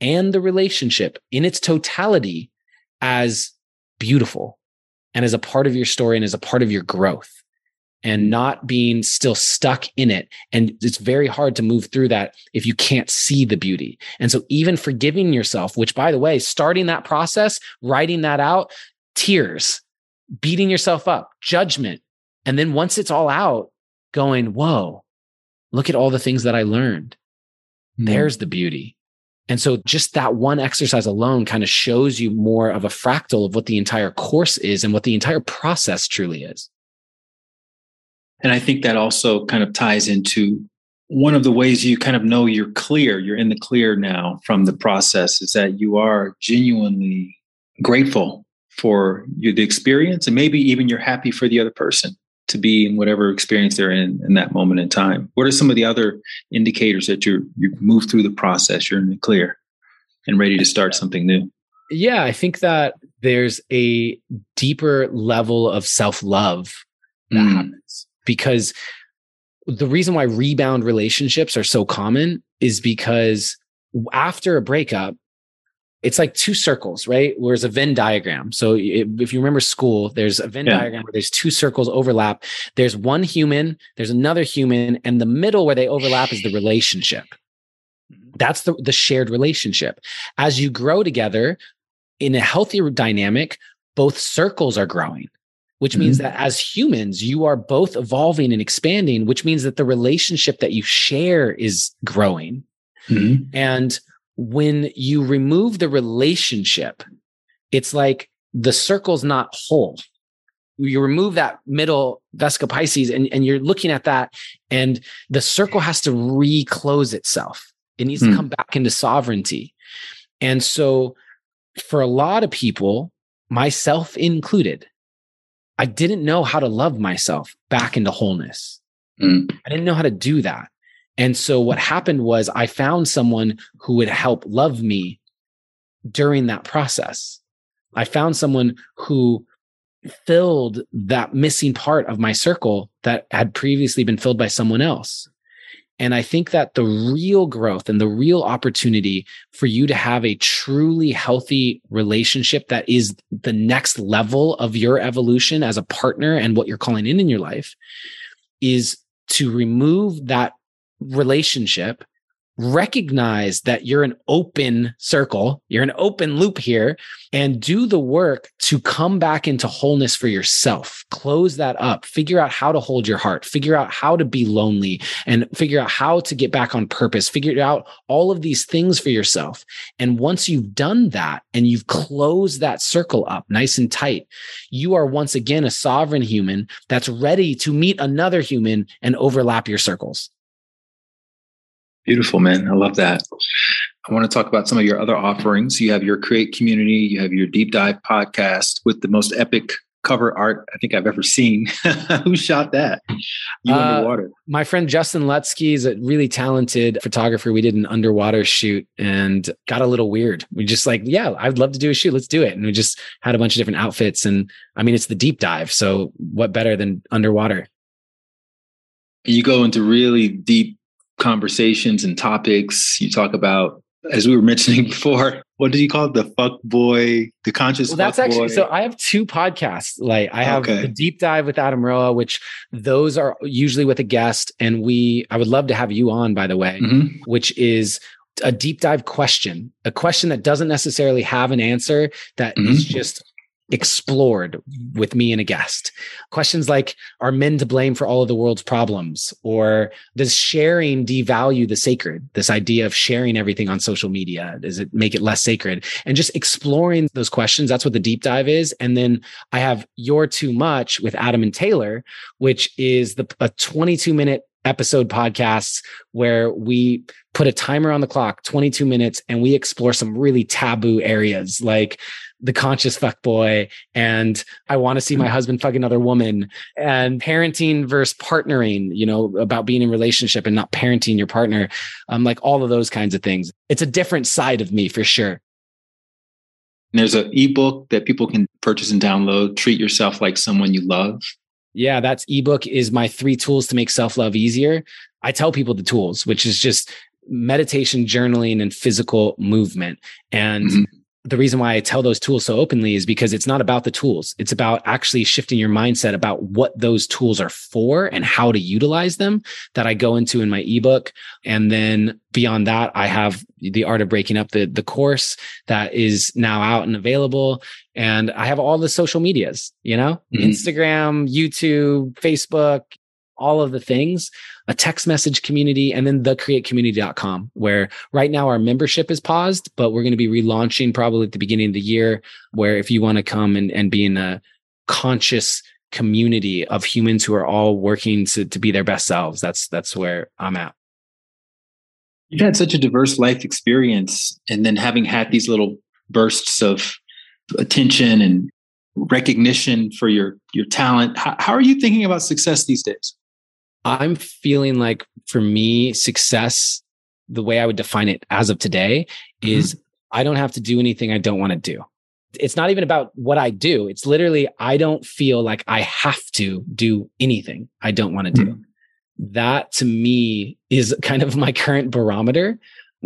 and the relationship in its totality as beautiful and as a part of your story and as a part of your growth and not being still stuck in it. And it's very hard to move through that if you can't see the beauty. And so, even forgiving yourself, which by the way, starting that process, writing that out, tears, beating yourself up, judgment. And then once it's all out, going, whoa, look at all the things that I learned. Mm-hmm. There's the beauty. And so just that one exercise alone kind of shows you more of a fractal of what the entire course is and what the entire process truly is. And I think that also kind of ties into one of the ways you kind of know you're clear, you're in the clear now from the process is that you are genuinely grateful for you, the experience and maybe even you're happy for the other person to be in whatever experience they're in in that moment in time. What are some of the other indicators that you're you move through the process, you're in the clear and ready to start something new? Yeah, I think that there's a deeper level of self-love that mm. happens because the reason why rebound relationships are so common is because after a breakup, it's like two circles, right? Where's a Venn diagram. So if you remember school, there's a Venn yeah. diagram where there's two circles overlap. There's one human, there's another human, and the middle where they overlap is the relationship. Mm-hmm. That's the, the shared relationship. As you grow together in a healthier dynamic, both circles are growing which means mm-hmm. that as humans, you are both evolving and expanding, which means that the relationship that you share is growing. Mm-hmm. And when you remove the relationship, it's like the circle's not whole. You remove that middle Vesica Pisces and, and you're looking at that, and the circle has to reclose itself. It needs mm. to come back into sovereignty. And so, for a lot of people, myself included, I didn't know how to love myself back into wholeness. Mm. I didn't know how to do that. And so what happened was I found someone who would help love me during that process. I found someone who filled that missing part of my circle that had previously been filled by someone else. And I think that the real growth and the real opportunity for you to have a truly healthy relationship that is the next level of your evolution as a partner and what you're calling in in your life is to remove that relationship recognize that you're an open circle, you're an open loop here, and do the work to come back into wholeness for yourself. Close that up, figure out how to hold your heart, figure out how to be lonely, and figure out how to get back on purpose, figure out all of these things for yourself. And once you've done that and you've closed that circle up nice and tight, you are once again a sovereign human that's ready to meet another human and overlap your circles. Beautiful, man. I love that. I want to talk about some of your other offerings. You have your Create community, you have your Deep Dive podcast with the most epic cover art I think I've ever seen. (laughs) Who shot that? You uh, underwater. My friend Justin Lutsky is a really talented photographer. We did an underwater shoot and got a little weird. We just like, yeah, I'd love to do a shoot. Let's do it. And we just had a bunch of different outfits. And I mean, it's the deep dive. So what better than underwater? You go into really deep conversations and topics. You talk about as we were (laughs) mentioning before, what did you call it? The fuck boy, the conscious. Well, that's actually boy. so. I have two podcasts. Like I have okay. the deep dive with Adam Roa, which those are usually with a guest, and we. I would love to have you on, by the way, mm-hmm. which is a deep dive question, a question that doesn't necessarily have an answer that mm-hmm. is just explored with me and a guest. Questions like Are men to blame for all of the world's problems? Or does sharing devalue the sacred? This idea of sharing everything on social media, does it make it less sacred? And just exploring those questions. That's what the deep dive is. And then I have You're Too Much with Adam and Taylor, which is the a 22 minute episode podcasts where we put a timer on the clock 22 minutes and we explore some really taboo areas like the conscious fuck boy and I want to see my husband fuck another woman and parenting versus partnering, you know, about being in relationship and not parenting your partner. Um, like all of those kinds of things. It's a different side of me for sure. There's an ebook that people can purchase and download. Treat yourself like someone you love. Yeah, that's ebook is my three tools to make self-love easier. I tell people the tools, which is just meditation, journaling, and physical movement. And mm-hmm the reason why I tell those tools so openly is because it's not about the tools. It's about actually shifting your mindset about what those tools are for and how to utilize them that I go into in my ebook. And then beyond that, I have the art of breaking up the, the course that is now out and available. And I have all the social medias, you know, mm-hmm. Instagram, YouTube, Facebook, all of the things, a text message community, and then thecreatecommunity.com, where right now our membership is paused, but we're going to be relaunching probably at the beginning of the year, where if you want to come and, and be in a conscious community of humans who are all working to, to be their best selves, that's that's where I'm at. You've had such a diverse life experience, and then having had these little bursts of attention and recognition for your your talent. How, how are you thinking about success these days? I'm feeling like for me, success, the way I would define it as of today is mm-hmm. I don't have to do anything I don't want to do. It's not even about what I do. It's literally, I don't feel like I have to do anything I don't want to do. Mm-hmm. That to me is kind of my current barometer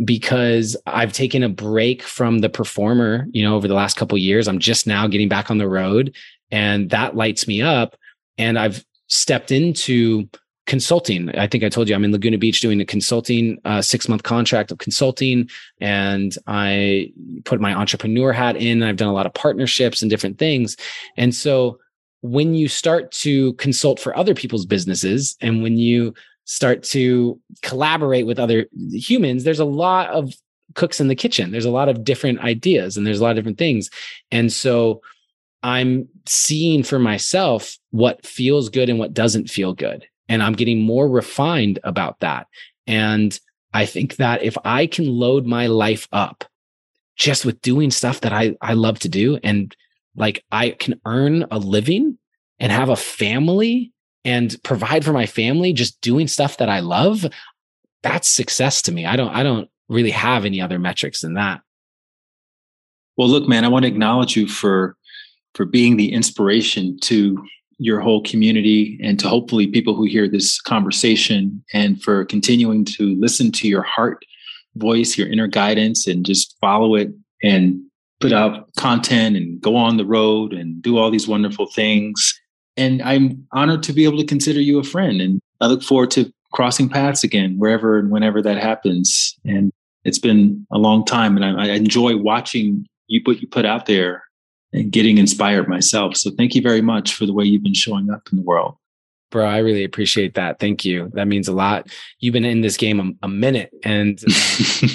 because I've taken a break from the performer, you know, over the last couple years. I'm just now getting back on the road and that lights me up. And I've stepped into consulting. I think I told you I'm in Laguna Beach doing a consulting uh, six month contract of consulting, and I put my entrepreneur hat in. I've done a lot of partnerships and different things, and so when you start to consult for other people's businesses, and when you start to collaborate with other humans, there's a lot of cooks in the kitchen. There's a lot of different ideas, and there's a lot of different things, and so. I'm seeing for myself what feels good and what doesn't feel good. And I'm getting more refined about that. And I think that if I can load my life up just with doing stuff that I, I love to do and like I can earn a living and have a family and provide for my family just doing stuff that I love, that's success to me. I don't I don't really have any other metrics than that. Well, look, man, I want to acknowledge you for for being the inspiration to your whole community and to hopefully people who hear this conversation and for continuing to listen to your heart voice, your inner guidance, and just follow it and put out content and go on the road and do all these wonderful things. And I'm honored to be able to consider you a friend. And I look forward to crossing paths again, wherever and whenever that happens. And it's been a long time. And I, I enjoy watching you what you put out there and getting inspired myself. So thank you very much for the way you've been showing up in the world. Bro, I really appreciate that. Thank you. That means a lot. You've been in this game a, a minute and (laughs)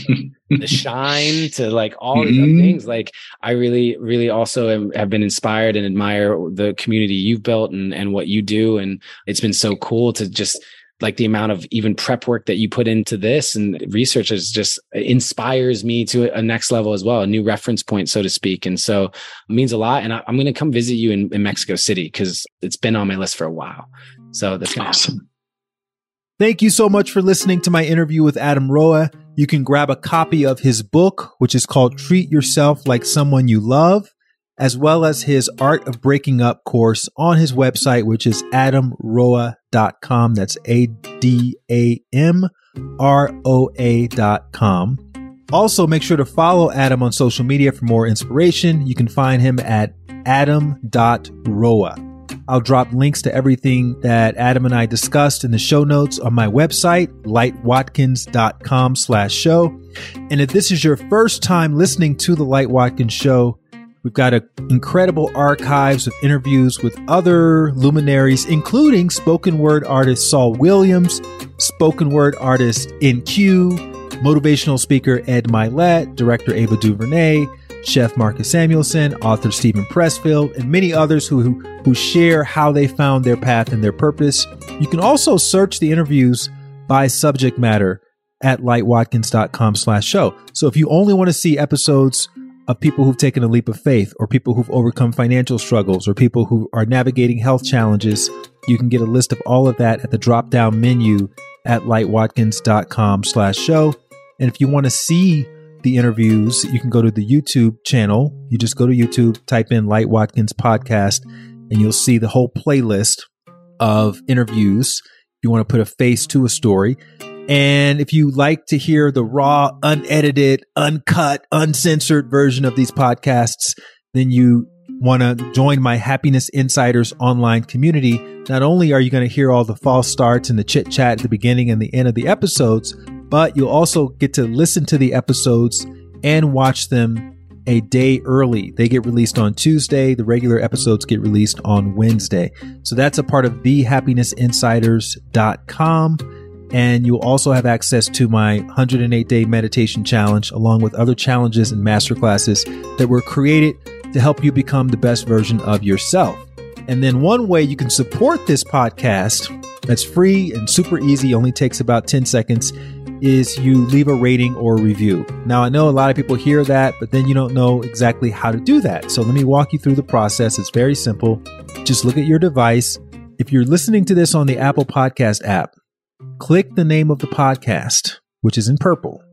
um, the shine to like all these other mm-hmm. things. Like I really, really also am, have been inspired and admire the community you've built and, and what you do. And it's been so cool to just like the amount of even prep work that you put into this and research is just inspires me to a next level as well, a new reference point, so to speak. And so it means a lot. And I, am going to come visit you in, in Mexico City because it's been on my list for a while. So that's awesome. Happen. Thank you so much for listening to my interview with Adam Roa. You can grab a copy of his book, which is called Treat Yourself Like Someone You Love as well as his Art of Breaking Up course on his website, which is adamroa.com. That's A D A M R O A.com. Also, make sure to follow Adam on social media for more inspiration. You can find him at adam.roa. I'll drop links to everything that Adam and I discussed in the show notes on my website, lightwatkins.com slash show. And if this is your first time listening to the Light Watkins show, We've got an incredible archives of interviews with other luminaries, including spoken word artist Saul Williams, spoken word artist In-Q, motivational speaker Ed Mylett, director Ava DuVernay, chef Marcus Samuelsson, author Steven Pressfield, and many others who, who share how they found their path and their purpose. You can also search the interviews by subject matter at lightwatkins.com slash show. So if you only want to see episodes of people who've taken a leap of faith or people who've overcome financial struggles or people who are navigating health challenges. You can get a list of all of that at the drop down menu at lightwatkins.com slash show. And if you want to see the interviews, you can go to the YouTube channel. You just go to YouTube, type in Light Watkins podcast, and you'll see the whole playlist of interviews. You want to put a face to a story. And if you like to hear the raw, unedited, uncut, uncensored version of these podcasts, then you want to join my Happiness Insiders online community. Not only are you going to hear all the false starts and the chit chat at the beginning and the end of the episodes, but you'll also get to listen to the episodes and watch them a day early. They get released on Tuesday. The regular episodes get released on Wednesday. So that's a part of thehappinessinsiders.com. And you'll also have access to my 108 day meditation challenge, along with other challenges and masterclasses that were created to help you become the best version of yourself. And then one way you can support this podcast that's free and super easy, only takes about 10 seconds, is you leave a rating or a review. Now, I know a lot of people hear that, but then you don't know exactly how to do that. So let me walk you through the process. It's very simple. Just look at your device. If you're listening to this on the Apple Podcast app, click the name of the podcast, which is in purple.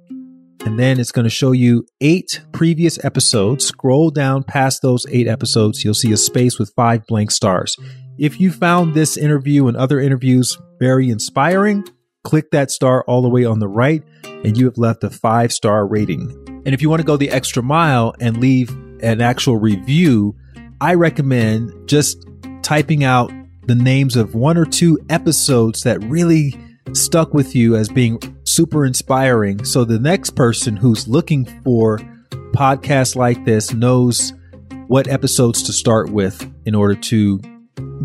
And then it's going to show you eight previous episodes. Scroll down past those eight episodes. You'll see a space with five blank stars. If you found this interview and other interviews very inspiring, click that star all the way on the right, and you have left a five star rating. And if you want to go the extra mile and leave an actual review, I recommend just typing out the names of one or two episodes that really stuck with you as being super inspiring. So the next person who's looking for podcasts like this knows what episodes to start with in order to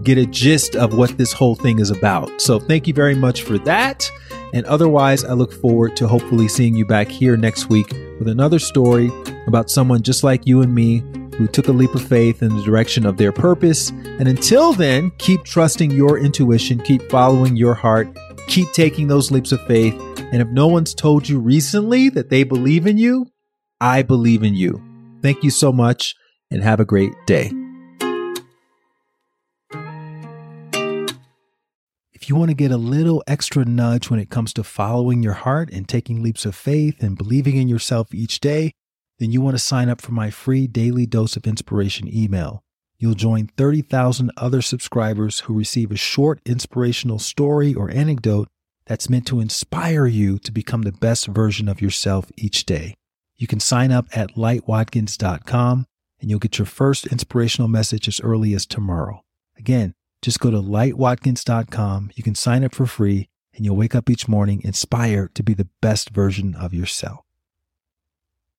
get a gist of what this whole thing is about. So thank you very much for that. And otherwise, I look forward to hopefully seeing you back here next week with another story about someone just like you and me who took a leap of faith in the direction of their purpose. And until then, keep trusting your intuition, keep following your heart, Keep taking those leaps of faith. And if no one's told you recently that they believe in you, I believe in you. Thank you so much and have a great day. If you want to get a little extra nudge when it comes to following your heart and taking leaps of faith and believing in yourself each day, then you want to sign up for my free daily dose of inspiration email. You'll join 30,000 other subscribers who receive a short inspirational story or anecdote that's meant to inspire you to become the best version of yourself each day. You can sign up at lightwatkins.com and you'll get your first inspirational message as early as tomorrow. Again, just go to lightwatkins.com. You can sign up for free and you'll wake up each morning inspired to be the best version of yourself.